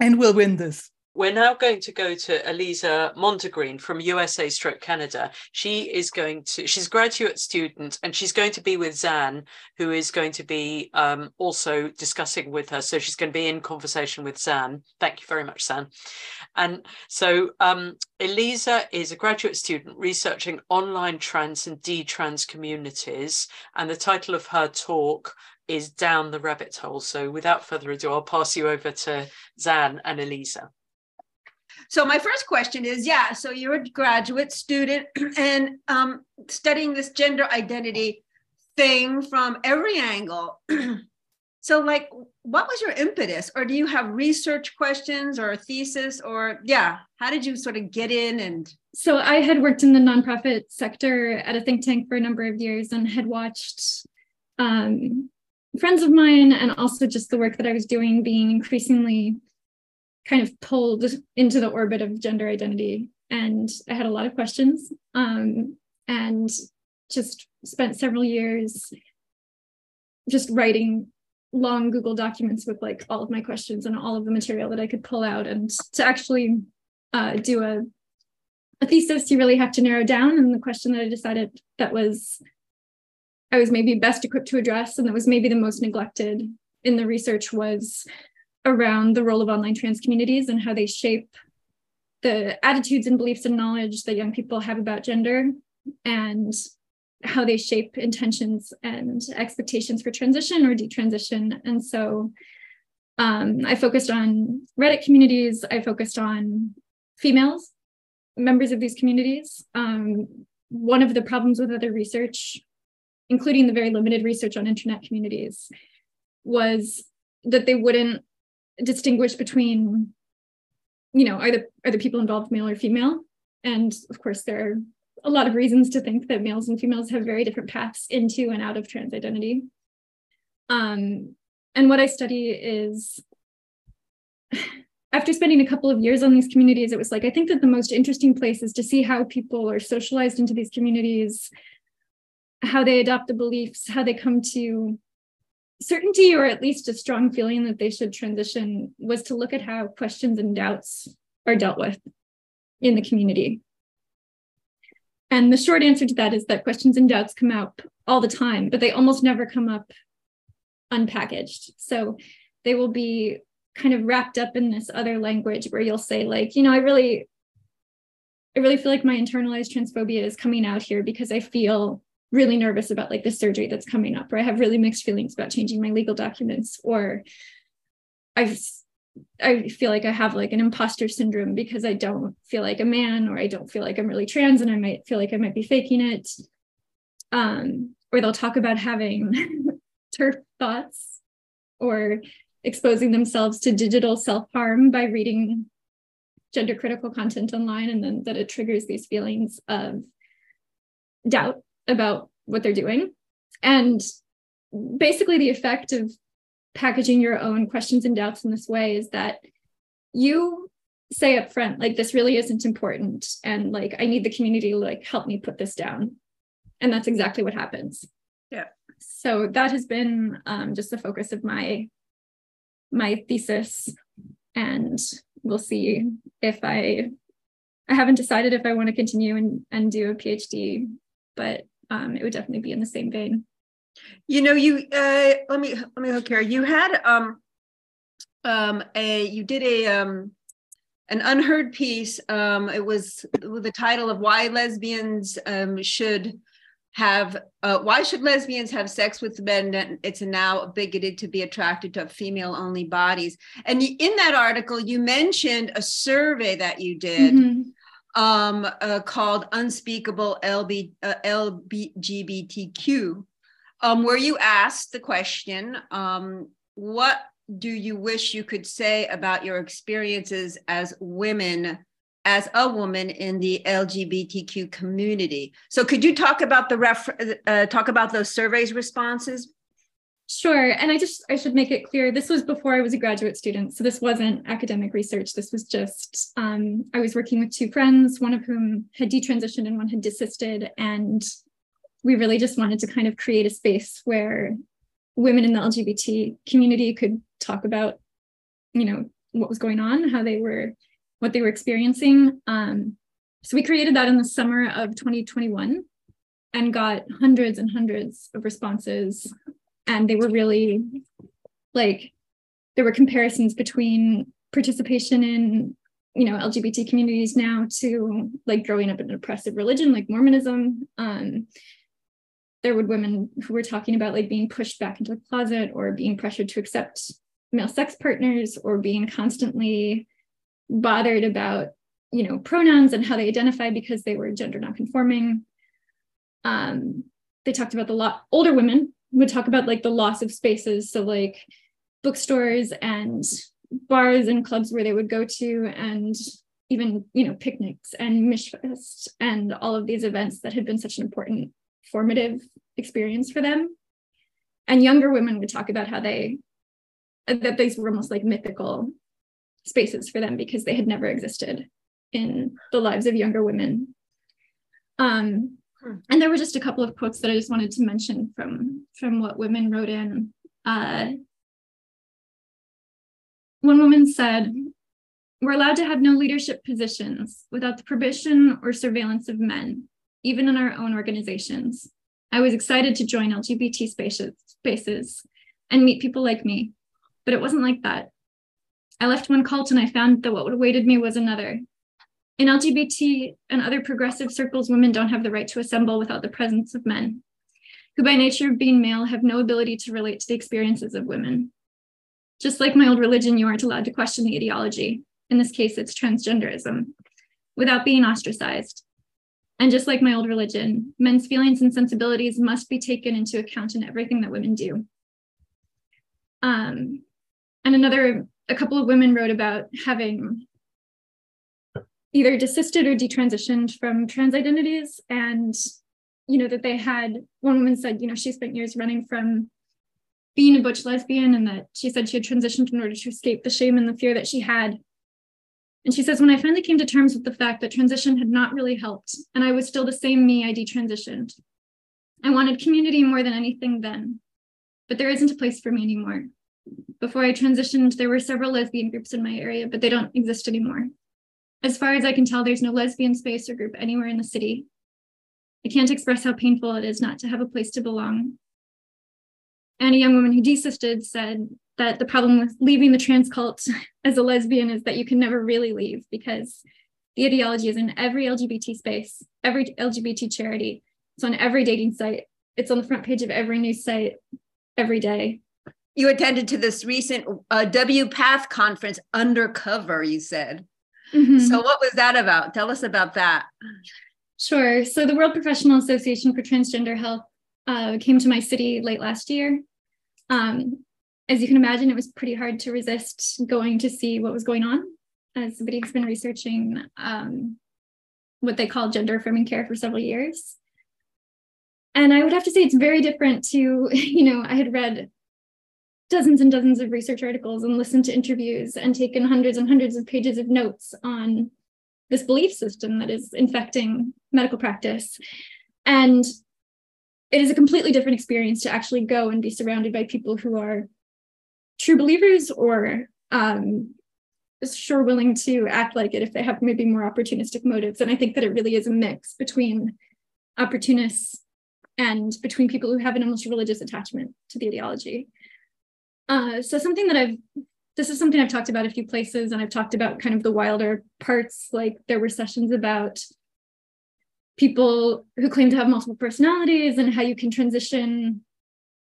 and will win this. We're now going to go to Eliza Mondegreen from USA Stroke Canada. She is going to, she's a graduate student and she's going to be with Zan, who is going to be um, also discussing with her. So she's going to be in conversation with Zan. Thank you very much, Zan. And so um, Eliza is a graduate student researching online trans and detrans communities. And the title of her talk is Down the Rabbit Hole. So without further ado, I'll pass you over to Zan and Elisa. So my first question is, yeah, so you're a graduate student and um, studying this gender identity thing from every angle. so like what was your impetus or do you have research questions or a thesis or yeah how did you sort of get in and so i had worked in the nonprofit sector at a think tank for a number of years and had watched um, friends of mine and also just the work that i was doing being increasingly kind of pulled into the orbit of gender identity and i had a lot of questions um, and just spent several years just writing long Google documents with like all of my questions and all of the material that I could pull out. And to actually uh, do a, a thesis, you really have to narrow down. And the question that I decided that was I was maybe best equipped to address and that was maybe the most neglected in the research was around the role of online trans communities and how they shape the attitudes and beliefs and knowledge that young people have about gender and how they shape intentions and expectations for transition or detransition. And so um, I focused on Reddit communities, I focused on females, members of these communities. Um, one of the problems with other research, including the very limited research on internet communities, was that they wouldn't distinguish between, you know, are the, are the people involved male or female? And of course, there are a lot of reasons to think that males and females have very different paths into and out of trans identity. Um, and what I study is, after spending a couple of years on these communities, it was like, I think that the most interesting place is to see how people are socialized into these communities, how they adopt the beliefs, how they come to certainty or at least a strong feeling that they should transition was to look at how questions and doubts are dealt with in the community. And the short answer to that is that questions and doubts come up all the time, but they almost never come up unpackaged. So they will be kind of wrapped up in this other language where you'll say, like, you know, I really, I really feel like my internalized transphobia is coming out here because I feel really nervous about like the surgery that's coming up, or I have really mixed feelings about changing my legal documents, or I've I feel like I have like an imposter syndrome because I don't feel like a man or I don't feel like I'm really trans and I might feel like I might be faking it. Um, or they'll talk about having turf thoughts or exposing themselves to digital self-harm by reading gender critical content online and then that it triggers these feelings of doubt about what they're doing. And basically the effect of packaging your own questions and doubts in this way is that you say up front like this really isn't important and like i need the community to like help me put this down. And that's exactly what happens. Yeah. So that has been um, just the focus of my my thesis. And we'll see if i i haven't decided if i want to continue and and do a phd but um, it would definitely be in the same vein you know, you uh, let me let me hook here. You had um um a you did a um an UnHerd piece. Um, it was with the title of "Why Lesbians um, Should Have uh, Why Should Lesbians Have Sex with Men?" It's now bigoted to be attracted to female-only bodies. And in that article, you mentioned a survey that you did. Mm-hmm. Um, uh, called Unspeakable LB, uh, LGBTQ um, where you asked the question, um, what do you wish you could say about your experiences as women, as a woman in the LGBTQ community? So, could you talk about the ref, uh, talk about those surveys responses? Sure. And I just I should make it clear this was before I was a graduate student. So this wasn't academic research. This was just um, I was working with two friends, one of whom had detransitioned and one had desisted. And we really just wanted to kind of create a space where women in the LGBT community could talk about, you know, what was going on, how they were, what they were experiencing. Um, so we created that in the summer of 2021 and got hundreds and hundreds of responses. And they were really like, there were comparisons between participation in you know lgbt communities now to like growing up in an oppressive religion like mormonism um, there would women who were talking about like being pushed back into the closet or being pressured to accept male sex partners or being constantly bothered about you know, pronouns and how they identify because they were gender nonconforming. Um, they talked about the lot older women would talk about like the loss of spaces. So like bookstores and bars and clubs where they would go to and even you know picnics and Michfest and all of these events that had been such an important formative experience for them and younger women would talk about how they that these were almost like mythical spaces for them because they had never existed in the lives of younger women um. And there were just a couple of quotes that i just wanted to mention from from what women wrote in uh, one woman said we're allowed to have no leadership positions without the permission or surveillance of men, even in our own organizations. I was excited to join LGBT spaces, spaces and meet people like me, but it wasn't like that. I left one cult and I found that what awaited me was another. In LGBT and other progressive circles, women don't have the right to assemble without the presence of men, who by nature of being male have no ability to relate to the experiences of women. Just like my old religion, you aren't allowed to question the ideology in this case, it's transgenderism, without being ostracized. And just like my old religion, men's feelings and sensibilities must be taken into account in everything that women do. Um, and another, a couple of women wrote about having either desisted or detransitioned from trans identities. And, you know, that they had, one woman said, you know, she spent years running from being a butch lesbian and that she said she had transitioned in order to escape the shame and the fear that she had and she says, when I finally came to terms with the fact that transition had not really helped, and I was still the same me I detransitioned, I wanted community more than anything then. But there isn't a place for me anymore. Before I transitioned, there were several lesbian groups in my area, but they don't exist anymore. As far as I can tell, there's no lesbian space or group anywhere in the city. I can't express how painful it is not to have a place to belong. And a young woman who desisted said, that the problem with leaving the trans cult as a lesbian is that you can never really leave because the ideology is in every LGBT space, every LGBT charity. It's on every dating site. It's on the front page of every news site every day. You attended to this recent uh, WPATH conference undercover, you said. Mm-hmm. So, what was that about? Tell us about that. Sure. So, the World Professional Association for Transgender Health uh, came to my city late last year. Um, as you can imagine, it was pretty hard to resist going to see what was going on. As somebody who's been researching um, what they call gender affirming care for several years. And I would have to say it's very different to, you know, I had read dozens and dozens of research articles and listened to interviews and taken hundreds and hundreds of pages of notes on this belief system that is infecting medical practice. And it is a completely different experience to actually go and be surrounded by people who are true believers or um, sure willing to act like it if they have maybe more opportunistic motives. And I think that it really is a mix between opportunists and between people who have an almost religious attachment to the ideology. Uh, so something that I've this is something I've talked about a few places, and I've talked about kind of the wilder parts. Like there were sessions about people who claim to have multiple personalities and how you can transition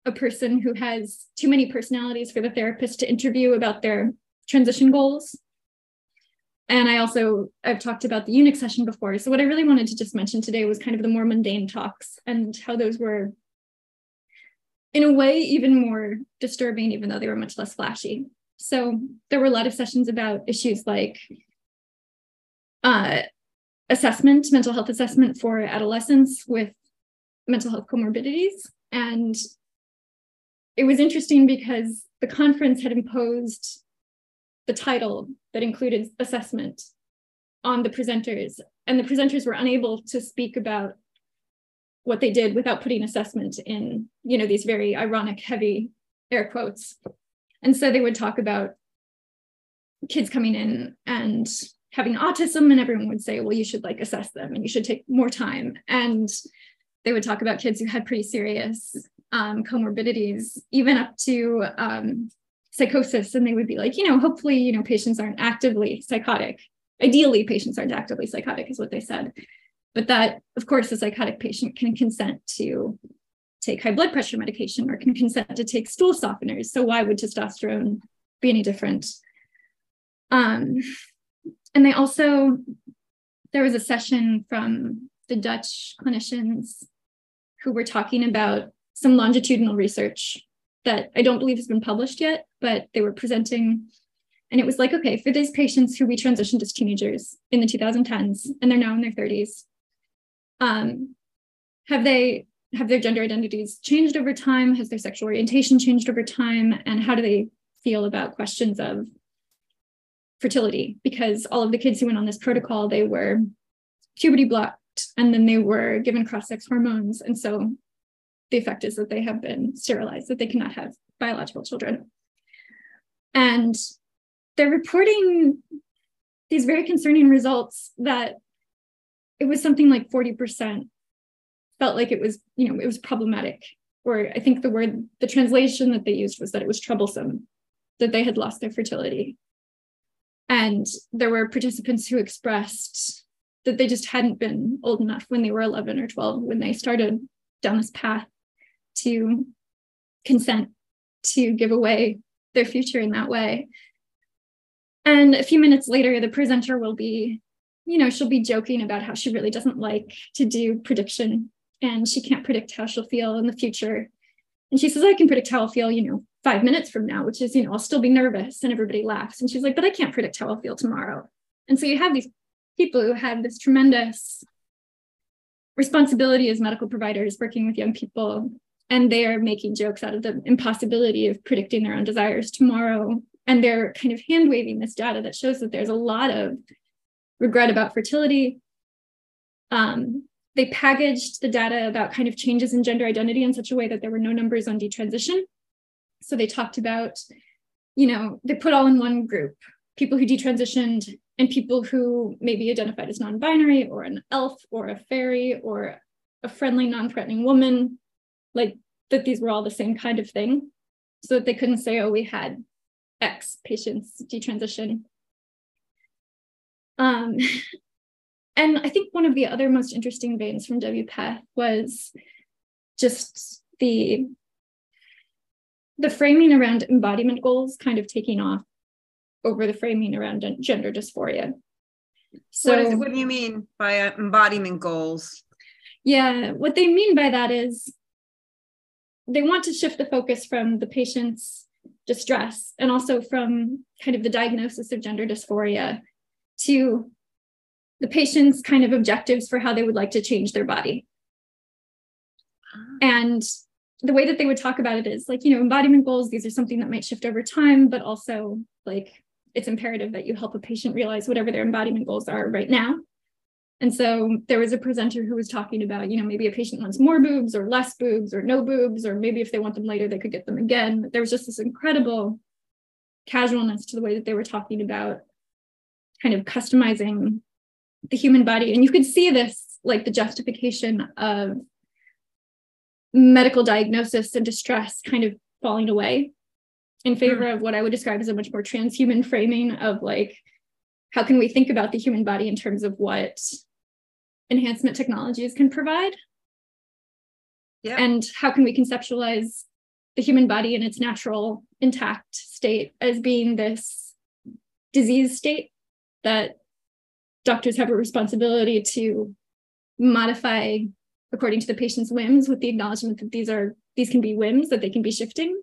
a person who has too many personalities for the therapist to interview about their transition goals. And I also, I've talked about the eunuch session before. So what I really wanted to just mention today was kind of the more mundane talks and how those were, in a way, even more disturbing, even though they were much less flashy. So there were a lot of sessions about issues like uh, assessment, mental health assessment for adolescents with mental health comorbidities, and it was interesting because the conference had imposed the title that included assessment on the presenters, and the presenters were unable to speak about what they did without putting assessment in, you know, these very ironic, heavy air quotes. And so they would talk about kids coming in and having autism, and everyone would say, well, you should like assess them and you should take more time. And they would talk about kids who had pretty serious um, comorbidities, even up to um, psychosis. And they would be like, you know, hopefully, you know, patients aren't actively psychotic. Ideally, patients aren't actively psychotic, is what they said. But that, of course, a psychotic patient can consent to take high blood pressure medication or can consent to take stool softeners. So why would testosterone be any different? Um, and they also there was a session from the Dutch clinicians who were talking about some longitudinal research that I don't believe has been published yet, but they were presenting. And it was like, okay, for these patients who we transitioned as teenagers in the 2010s, and they're now in their 30s, um, have they have their gender identities changed over time? Has their sexual orientation changed over time? And how do they feel about questions of fertility? Because all of the kids who went on this protocol, they were puberty blocked and then they were given cross-sex hormones. And so the effect is that they have been sterilized, that they cannot have biological children. And they're reporting these very concerning results that it was something like 40% felt like it was, you know, it was problematic. Or I think the word, the translation that they used was that it was troublesome, that they had lost their fertility. And there were participants who expressed that they just hadn't been old enough when they were 11 or 12 when they started down this path to consent to give away their future in that way. And a few minutes later, the presenter will be, you know, she'll be joking about how she really doesn't like to do prediction and she can't predict how she'll feel in the future. And she says, I can predict how I'll feel, you know, five minutes from now, which is, you know, I'll still be nervous. And everybody laughs. And she's like, but I can't predict how I'll feel tomorrow. And so you have these people who have this tremendous responsibility as medical providers working with young people and they're making jokes out of the impossibility of predicting their own desires tomorrow and they're kind of hand waving this data that shows that there's a lot of regret about fertility. Um, they packaged the data about kind of changes in gender identity in such a way that there were no numbers on detransition. So they talked about you know they put all in one group people who detransitioned and people who maybe identified as non-binary or an elf or a fairy or a friendly non-threatening woman like that these were all the same kind of thing. So that they couldn't say oh we had x patients detransition um, and i think one of the other most interesting veins from wpath was just the the framing around embodiment goals kind of taking off over the framing around gender dysphoria. So, what, is, what do you mean by uh, embodiment goals? Yeah, what they mean by that is they want to shift the focus from the patient's distress and also from kind of the diagnosis of gender dysphoria to the patient's kind of objectives for how they would like to change their body. Ah. And the way that they would talk about it is like, you know, embodiment goals, these are something that might shift over time, but also like it's imperative that you help a patient realize whatever their embodiment goals are right now. And so there was a presenter who was talking about, you know, maybe a patient wants more boobs or less boobs or no boobs, or maybe if they want them later, they could get them again. There was just this incredible casualness to the way that they were talking about kind of customizing the human body. And you could see this like the justification of medical diagnosis and distress kind of falling away in favor mm. of what I would describe as a much more transhuman framing of like, how can we think about the human body in terms of what enhancement technologies can provide? Yeah. And how can we conceptualize the human body in its natural, intact state as being this disease state that doctors have a responsibility to modify according to the patient's whims with the acknowledgement that these are these can be whims that they can be shifting.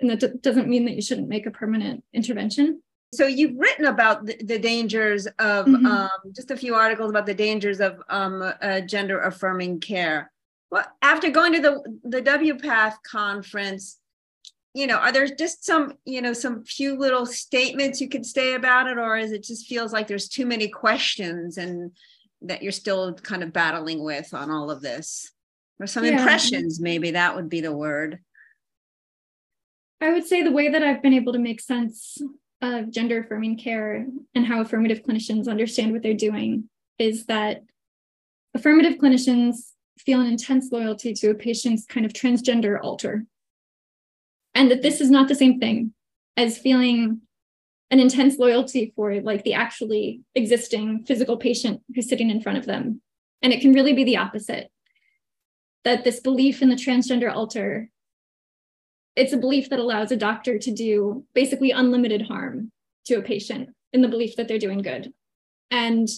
And that d- doesn't mean that you shouldn't make a permanent intervention. So you've written about the, the dangers of mm-hmm. um, just a few articles about the dangers of um, uh, gender affirming care. Well after going to the the wpath conference you know are there just some you know some few little statements you could say about it or is it just feels like there's too many questions and that you're still kind of battling with on all of this or some yeah. impressions maybe that would be the word I would say the way that I've been able to make sense of gender affirming care and how affirmative clinicians understand what they're doing is that affirmative clinicians feel an intense loyalty to a patient's kind of transgender alter. And that this is not the same thing as feeling an intense loyalty for like the actually existing physical patient who's sitting in front of them. And it can really be the opposite that this belief in the transgender alter it's a belief that allows a doctor to do basically unlimited harm to a patient in the belief that they're doing good. And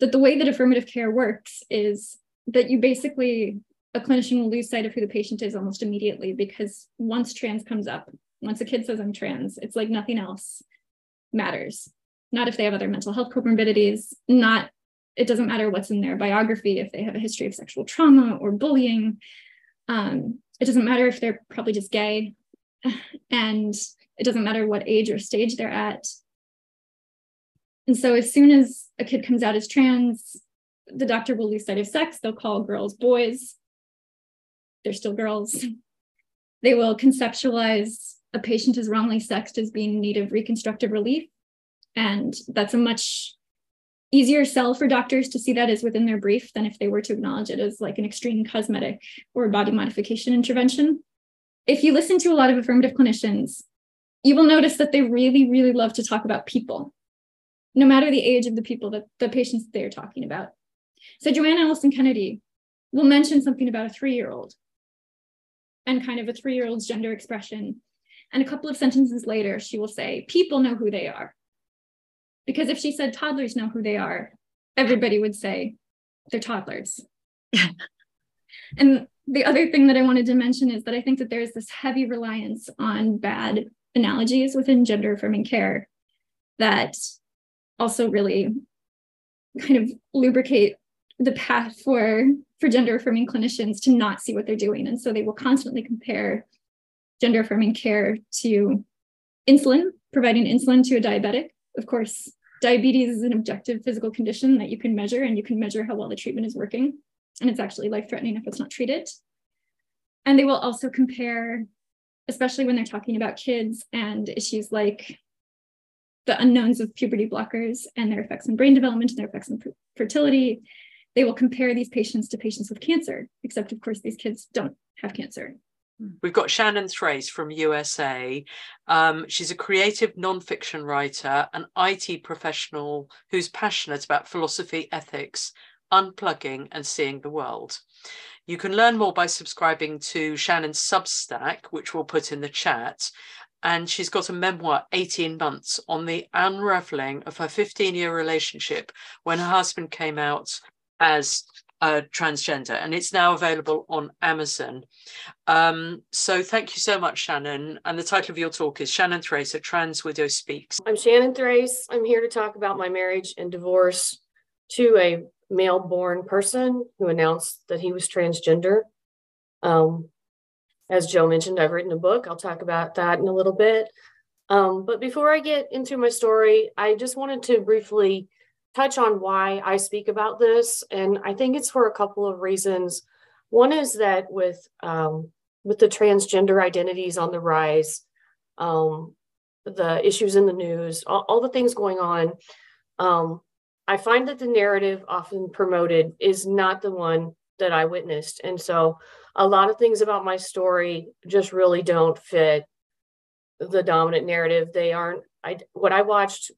that the way that affirmative care works is that you basically a clinician will lose sight of who the patient is almost immediately because once trans comes up, once a kid says I'm trans, it's like nothing else matters. Not if they have other mental health comorbidities, not it doesn't matter what's in their biography if they have a history of sexual trauma or bullying. Um, it doesn't matter if they're probably just gay, and it doesn't matter what age or stage they're at. And so, as soon as a kid comes out as trans, the doctor will lose sight of sex. They'll call girls boys. They're still girls. They will conceptualize a patient as wrongly sexed as being in need of reconstructive relief. And that's a much easier sell for doctors to see that as within their brief than if they were to acknowledge it as like an extreme cosmetic or body modification intervention. If you listen to a lot of affirmative clinicians, you will notice that they really, really love to talk about people, no matter the age of the people that the patients that they're talking about. So Johanna Olson-Kennedy will mention something about a three-year-old and kind of a three-year-old's gender expression. And a couple of sentences later, she will say, people know who they are. Because if she said toddlers know who they are, everybody would say they're toddlers. and the other thing that I wanted to mention is that I think that there's this heavy reliance on bad analogies within gender affirming care that also really kind of lubricate the path for for gender affirming clinicians to not see what they're doing. And so they will constantly compare gender affirming care to insulin providing insulin to a diabetic. Of course diabetes is an objective physical condition that you can measure and you can measure how well the treatment is working. And it's actually life threatening if it's not treated. And they will also compare especially when they're talking about kids and issues like the unknowns of puberty blockers and their effects on brain development and their effects on fertility they will compare these patients to patients with cancer, except of course these kids don't have cancer. We've got Shannon Thrace from USA. Um, she's a creative nonfiction writer, an IT professional who's passionate about philosophy, ethics, unplugging, and seeing the world. You can learn more by subscribing to Shannon's Substack, which we'll put in the chat. And she's got a memoir, 18 months, on the unraveling of her 15 year relationship when her husband came out as a transgender and it's now available on Amazon. Um, so thank you so much, Shannon. And the title of your talk is Shannon Thrace, a trans widow speaks. I'm Shannon Thrace. I'm here to talk about my marriage and divorce to a male born person who announced that he was transgender. Um, as Joe mentioned, I've written a book. I'll talk about that in a little bit. Um, but before I get into my story, I just wanted to briefly touch on why I speak about this, and I think it's for a couple of reasons. One is that with um, with the transgender identities on the rise, um, the issues in the news, all, all the things going on, um, I find that the narrative often promoted is not the one that I witnessed, and so a lot of things about my story just really don't fit the dominant narrative. They aren't. I what I watched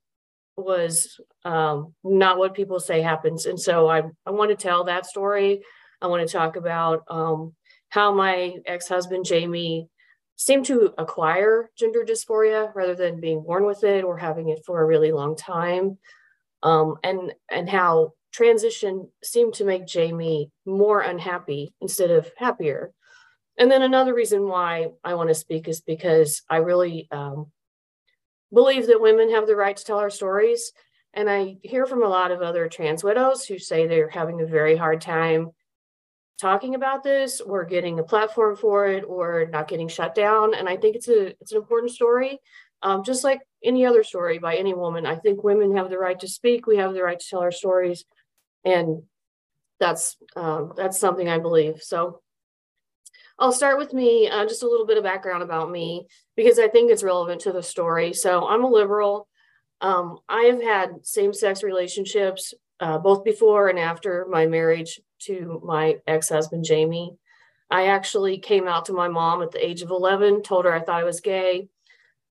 was um, not what people say happens. And so I, I want to tell that story. I want to talk about um, how my ex husband, Jamie, seemed to acquire gender dysphoria rather than being born with it or having it for a really long time. Um, and, and how transition seemed to make Jamie more unhappy instead of happier. And then another reason why I want to speak is because I really um, believe that women have the right to tell our stories. And I hear from a lot of other trans widows who say they're having a very hard time talking about this or getting a platform for it or not getting shut down. And I think it's a it's an important story. Um, just like any other story by any woman, I think women have the right to speak. We have the right to tell our stories, and that's um, that's something I believe. So I'll start with me, uh, just a little bit of background about me, because I think it's relevant to the story. So I'm a liberal. Um, I have had same sex relationships uh, both before and after my marriage to my ex husband, Jamie. I actually came out to my mom at the age of 11, told her I thought I was gay.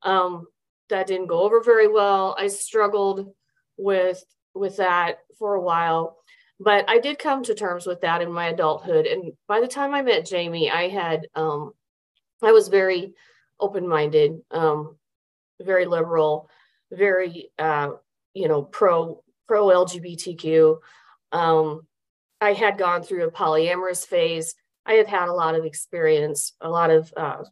Um, that didn't go over very well. I struggled with with that for a while but I did come to terms with that in my adulthood. And by the time I met Jamie, I had, um, I was very open minded, um, very liberal, very, uh, you know, pro pro LGBTQ. Um, I had gone through a polyamorous phase. I had had a lot of experience, a lot of uh,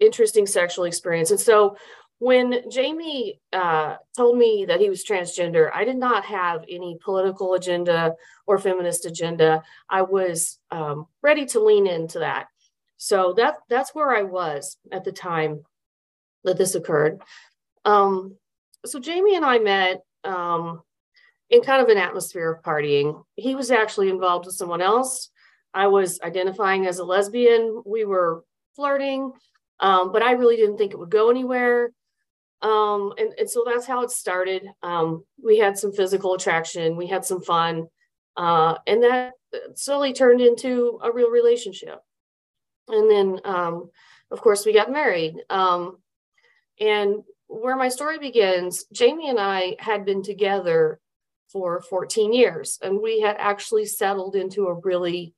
interesting sexual experience. And so when Jamie uh, told me that he was transgender, I did not have any political agenda or feminist agenda. I was um, ready to lean into that. So that that's where I was at the time that this occurred. Um, so Jamie and I met um, in kind of an atmosphere of partying. He was actually involved with someone else. I was identifying as a lesbian. We were flirting, um, but I really didn't think it would go anywhere. Um, and, and so that's how it started. Um, we had some physical attraction, we had some fun, uh, and that slowly turned into a real relationship. And then, um, of course, we got married. Um, and where my story begins, Jamie and I had been together for 14 years, and we had actually settled into a really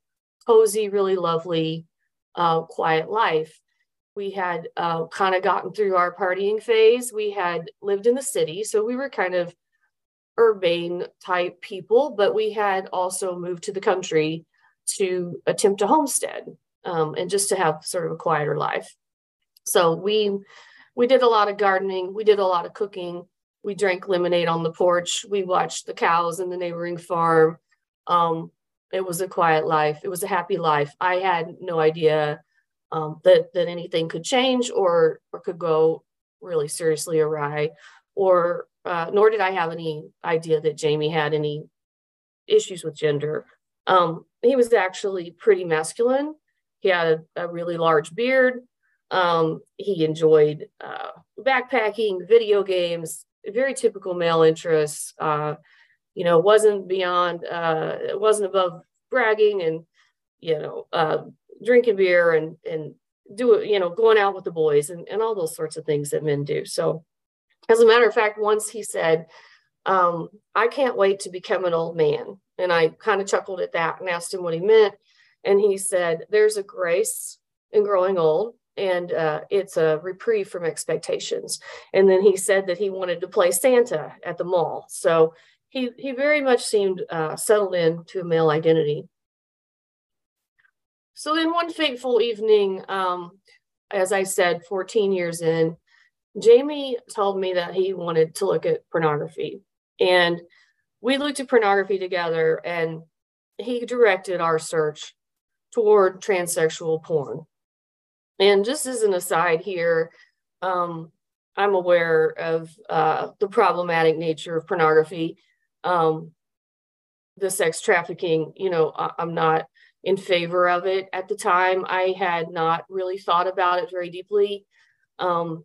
cozy, really lovely, uh, quiet life we had uh, kind of gotten through our partying phase. We had lived in the city, so we were kind of urbane type people, but we had also moved to the country to attempt a homestead um, and just to have sort of a quieter life. So we we did a lot of gardening, we did a lot of cooking, we drank lemonade on the porch, we watched the cows in the neighboring farm. Um, it was a quiet life. It was a happy life. I had no idea um, that that anything could change or or could go really seriously awry, or uh, nor did I have any idea that Jamie had any issues with gender. Um, he was actually pretty masculine. He had a, a really large beard. Um, he enjoyed uh, backpacking, video games, very typical male interests. Uh, you know, wasn't beyond, uh, wasn't above bragging and, you know, uh, drinking beer and and do you know going out with the boys and, and all those sorts of things that men do. So as a matter of fact once he said um, i can't wait to become an old man and i kind of chuckled at that and asked him what he meant and he said there's a grace in growing old and uh, it's a reprieve from expectations. And then he said that he wanted to play santa at the mall. So he, he very much seemed uh, settled in to a male identity so then one fateful evening, um, as I said, 14 years in, Jamie told me that he wanted to look at pornography. And we looked at pornography together and he directed our search toward transsexual porn. And just as an aside here, um, I'm aware of uh, the problematic nature of pornography, um, the sex trafficking. You know, I, I'm not in favor of it at the time. I had not really thought about it very deeply. Um,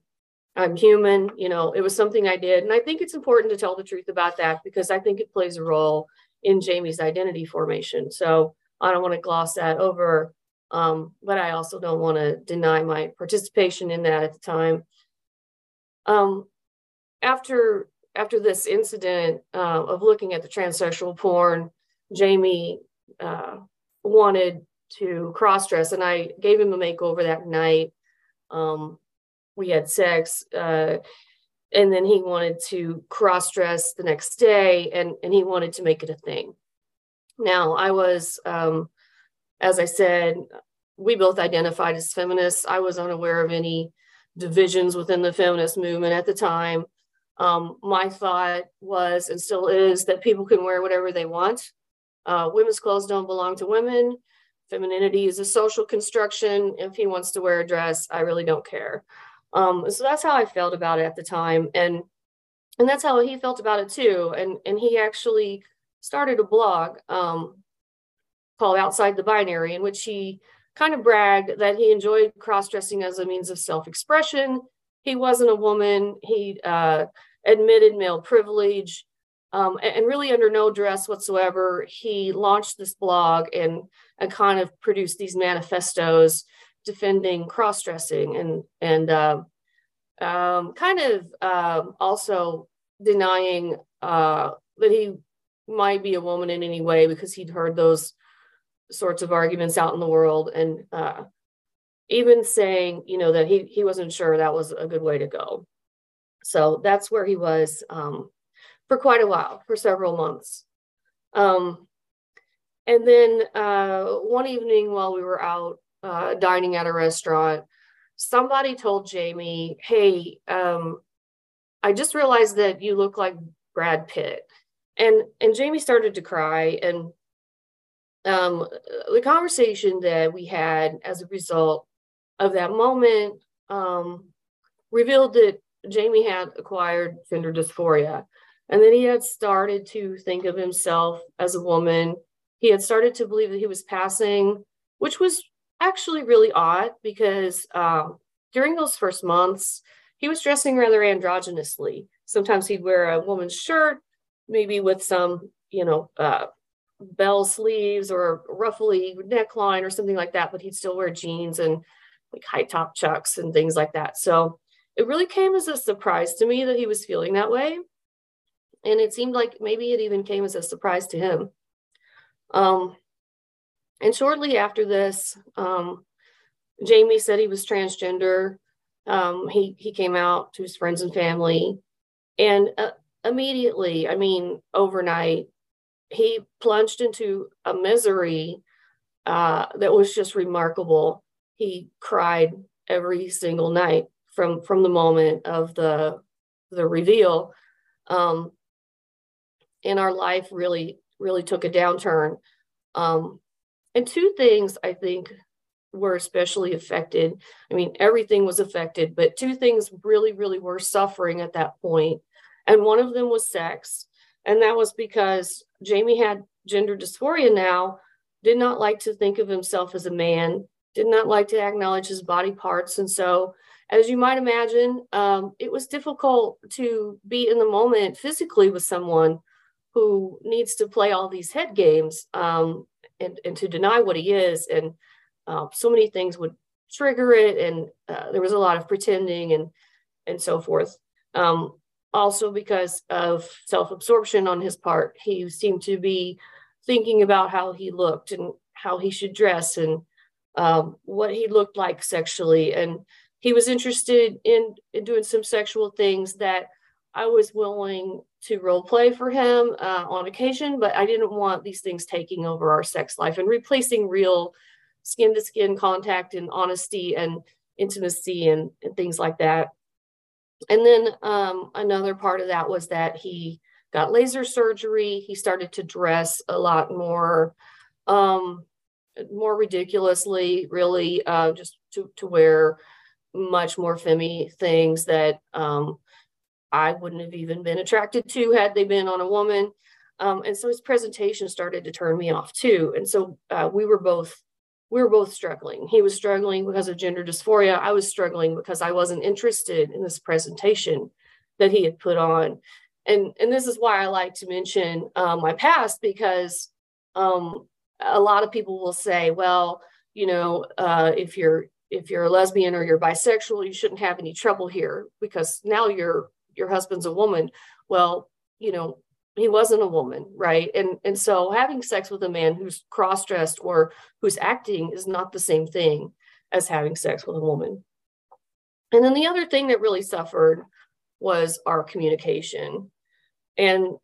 I'm human, you know, it was something I did. And I think it's important to tell the truth about that because I think it plays a role in Jamie's identity formation. So I don't want to gloss that over, um, but I also don't want to deny my participation in that at the time. Um, after after this incident uh, of looking at the transsexual porn, Jamie uh, wanted to cross dress, and I gave him a makeover that night. Um, we had sex, uh, and then he wanted to cross dress the next day, and and he wanted to make it a thing. Now, I was, um, as I said, we both identified as feminists. I was unaware of any divisions within the feminist movement at the time. Um, my thought was and still is that people can wear whatever they want. Uh, women's clothes don't belong to women. Femininity is a social construction. If he wants to wear a dress, I really don't care. Um, so that's how I felt about it at the time, and and that's how he felt about it too. And and he actually started a blog um, called Outside the Binary, in which he kind of bragged that he enjoyed cross dressing as a means of self expression. He wasn't a woman. He uh, admitted male privilege um, and really under no dress whatsoever, he launched this blog and, and kind of produced these manifestos defending cross-dressing and and uh, um, kind of uh, also denying uh, that he might be a woman in any way because he'd heard those sorts of arguments out in the world and uh, even saying you know that he he wasn't sure that was a good way to go. So that's where he was um, for quite a while, for several months. Um, and then uh, one evening while we were out uh, dining at a restaurant, somebody told Jamie, Hey, um, I just realized that you look like Brad Pitt. And, and Jamie started to cry. And um, the conversation that we had as a result of that moment um, revealed that Jamie had acquired gender dysphoria. And then he had started to think of himself as a woman. He had started to believe that he was passing, which was actually really odd because um, during those first months, he was dressing rather androgynously. Sometimes he'd wear a woman's shirt, maybe with some, you know, uh, bell sleeves or ruffly neckline or something like that, but he'd still wear jeans and like high top chucks and things like that. So it really came as a surprise to me that he was feeling that way. And it seemed like maybe it even came as a surprise to him. Um, and shortly after this, um, Jamie said he was transgender. Um, he he came out to his friends and family, and uh, immediately, I mean, overnight, he plunged into a misery uh, that was just remarkable. He cried every single night from from the moment of the the reveal, um, and our life really really took a downturn. Um, and two things I think were especially affected. I mean, everything was affected, but two things really, really were suffering at that point. And one of them was sex. And that was because Jamie had gender dysphoria now, did not like to think of himself as a man, did not like to acknowledge his body parts. And so, as you might imagine, um, it was difficult to be in the moment physically with someone who needs to play all these head games um, and, and to deny what he is. And uh, so many things would trigger it. And uh, there was a lot of pretending and, and so forth. Um, also, because of self absorption on his part, he seemed to be thinking about how he looked and how he should dress and um, what he looked like sexually. And he was interested in, in doing some sexual things that I was willing to role play for him uh, on occasion, but I didn't want these things taking over our sex life and replacing real skin to skin contact and honesty and intimacy and, and things like that. And then um, another part of that was that he got laser surgery. He started to dress a lot more, um, more ridiculously, really, uh, just to, to wear much more femmy things that um, I wouldn't have even been attracted to had they been on a woman. Um, and so his presentation started to turn me off too. And so uh, we were both we were both struggling. He was struggling because of gender dysphoria. I was struggling because I wasn't interested in this presentation that he had put on. And, and this is why I like to mention um, my past because um, a lot of people will say, well, you know, uh, if you're if you're a lesbian or you're bisexual, you shouldn't have any trouble here because now you're your husband's a woman. Well, you know, he wasn't a woman, right? And and so having sex with a man who's cross-dressed or who's acting is not the same thing as having sex with a woman. And then the other thing that really suffered was our communication. And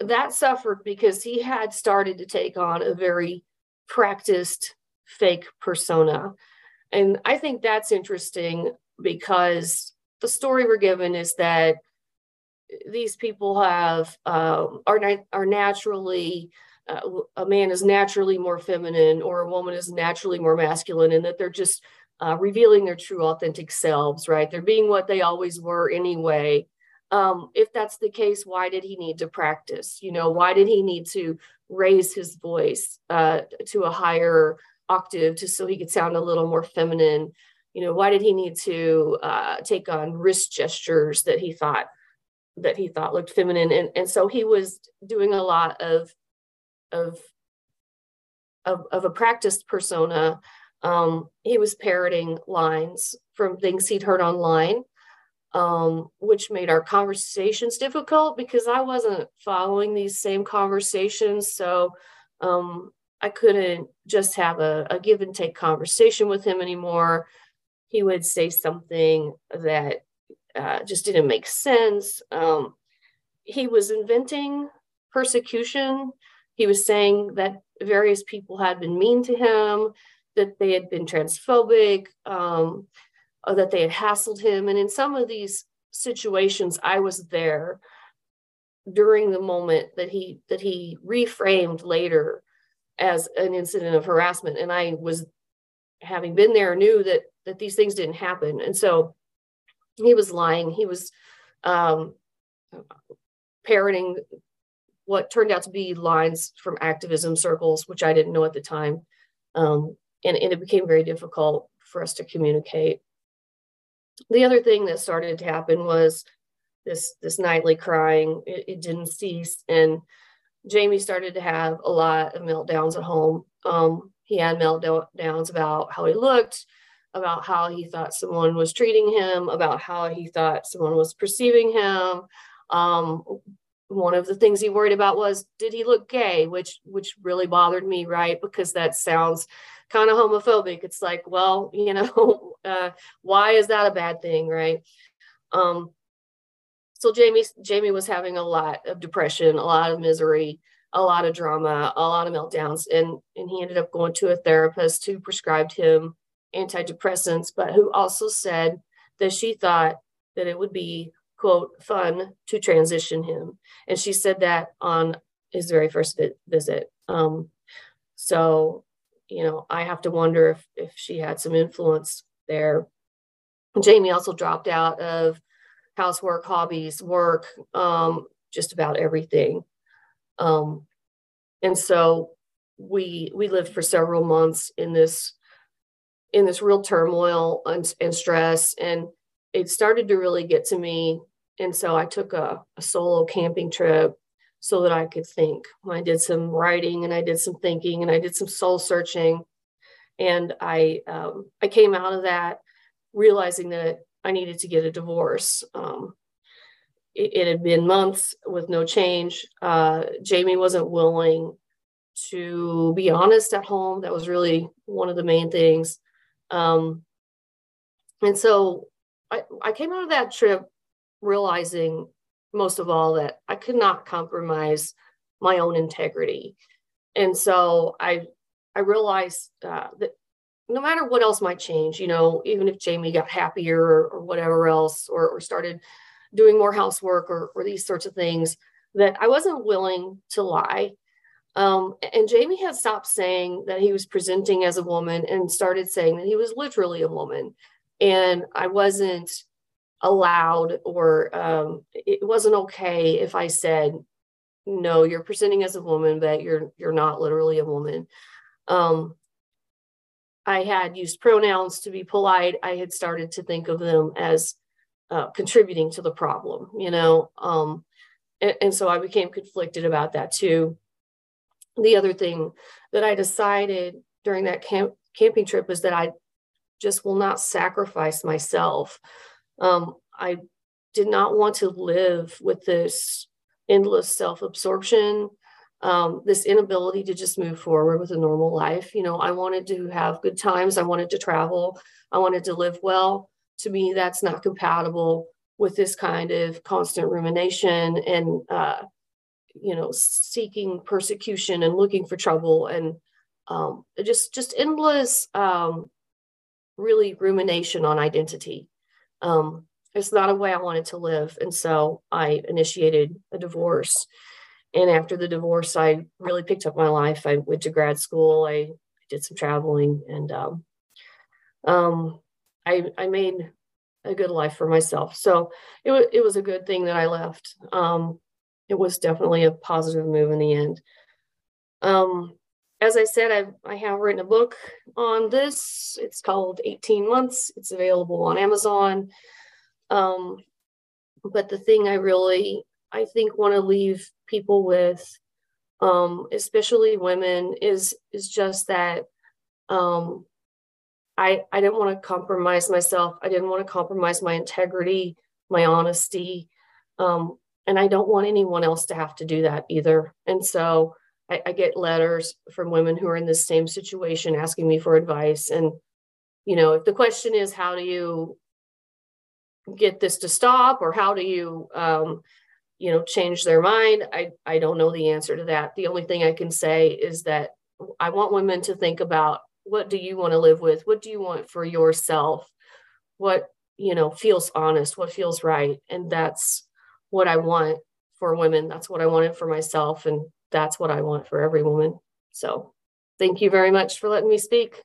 that suffered because he had started to take on a very practiced fake persona. And I think that's interesting because the story we're given is that these people have um, are are naturally uh, a man is naturally more feminine or a woman is naturally more masculine, and that they're just uh, revealing their true authentic selves. Right? They're being what they always were anyway. Um, if that's the case, why did he need to practice? You know, why did he need to raise his voice uh, to a higher octave just so he could sound a little more feminine? You know, why did he need to uh, take on wrist gestures that he thought that he thought looked feminine. And, and so he was doing a lot of of of, of a practiced persona. Um, he was parroting lines from things he'd heard online um, which made our conversations difficult because i wasn't following these same conversations. So um, i couldn't just have a, a give and take conversation with him anymore. He would say something that uh, just didn't make sense. Um, he was inventing persecution. He was saying that various people had been mean to him, that they had been transphobic, um, that they had hassled him. And in some of these situations, I was there during the moment that he that he reframed later as an incident of harassment and i was having been there knew that that these things didn't happen and so he was lying. He was um, parroting what turned out to be lines from activism circles which i didn't know at the time. Um, and, and it became very difficult for us to communicate. The other thing that started to happen was this this nightly crying. It, it, didn't cease. And jamie started to have a lot of meltdowns at home. Um, he had meltdowns about how he looked about how he thought someone was treating him about how he thought someone was perceiving him. Um, one of the things he worried about was did he look gay? Which which really bothered me right? Because that sounds kind of homophobic. It's like well you know uh, why is that a bad thing right? Um, so Jamie Jamie was having a lot of depression, a lot of misery, a lot of drama, a lot of meltdowns, and and he ended up going to a therapist who prescribed him antidepressants, but who also said that she thought that it would be quote fun to transition him, and she said that on his very first vi- visit. Um, so you know, I have to wonder if if she had some influence there. Jamie also dropped out of housework, hobbies, work, um, just about everything. Um, and so we we lived for several months in this in this real turmoil and, and stress, and it started to really get to me. And so I took a, a solo camping trip so that I could think. I did some writing and I did some thinking and I did some soul searching, and I um, I came out of that realizing that I needed to get a divorce. Um, it, it, had been months with no change. Uh, Jamie wasn't willing to be honest at home. That was really one of the main things. Um, and so I, I came out of that trip realizing most of all that I could not compromise my own integrity. And so I I realized uh, that no matter what else might change, you know, even if Jamie got happier or, or whatever else, or, or, started doing more housework or, or these sorts of things, that I wasn't willing to lie. Um, and Jamie had stopped saying that he was presenting as a woman and started saying that he was literally a woman. And I wasn't allowed, or um, it wasn't okay if I said, "No, you're presenting as a woman, but you're you're not literally a woman." Um, I had used pronouns to be polite, I had started to think of them as uh, contributing to the problem, you know. Um, and, and so I became conflicted about that too. The other thing that I decided during that camp, camping trip was that I just will not sacrifice myself. Um, I did not want to live with this endless self absorption um, this inability to just move forward with a normal life. You know, I wanted to have good times. I wanted to travel. I wanted to live well. To me, that's not compatible with this kind of constant rumination and, uh, you know, seeking persecution and looking for trouble and um, just just endless, um, really rumination on identity. Um, it's not a way I wanted to live, and so I initiated a divorce and after the divorce, I really picked up my life. I went to grad school. I did some traveling, and um, um, I I made a good life for myself. So it was it was a good thing that I left. Um, it was definitely a positive move in the end. Um, as I said, I I have written a book on this. It's called 18 Months. It's available on Amazon. Um, but the thing I really I think want to leave people with, um, especially women, is is just that um, I I didn't want to compromise myself. I didn't want to compromise my integrity, my honesty, um, and I don't want anyone else to have to do that either. And so I, I get letters from women who are in the same situation asking me for advice. And you know, if the question is how do you get this to stop, or how do you um, you know, change their mind. I, I don't know the answer to that. The only thing I can say is that I want women to think about what do you want to live with? What do you want for yourself? What, you know, feels honest, what feels right. And that's what I want for women. That's what I wanted for myself. And that's what I want for every woman. So thank you very much for letting me speak.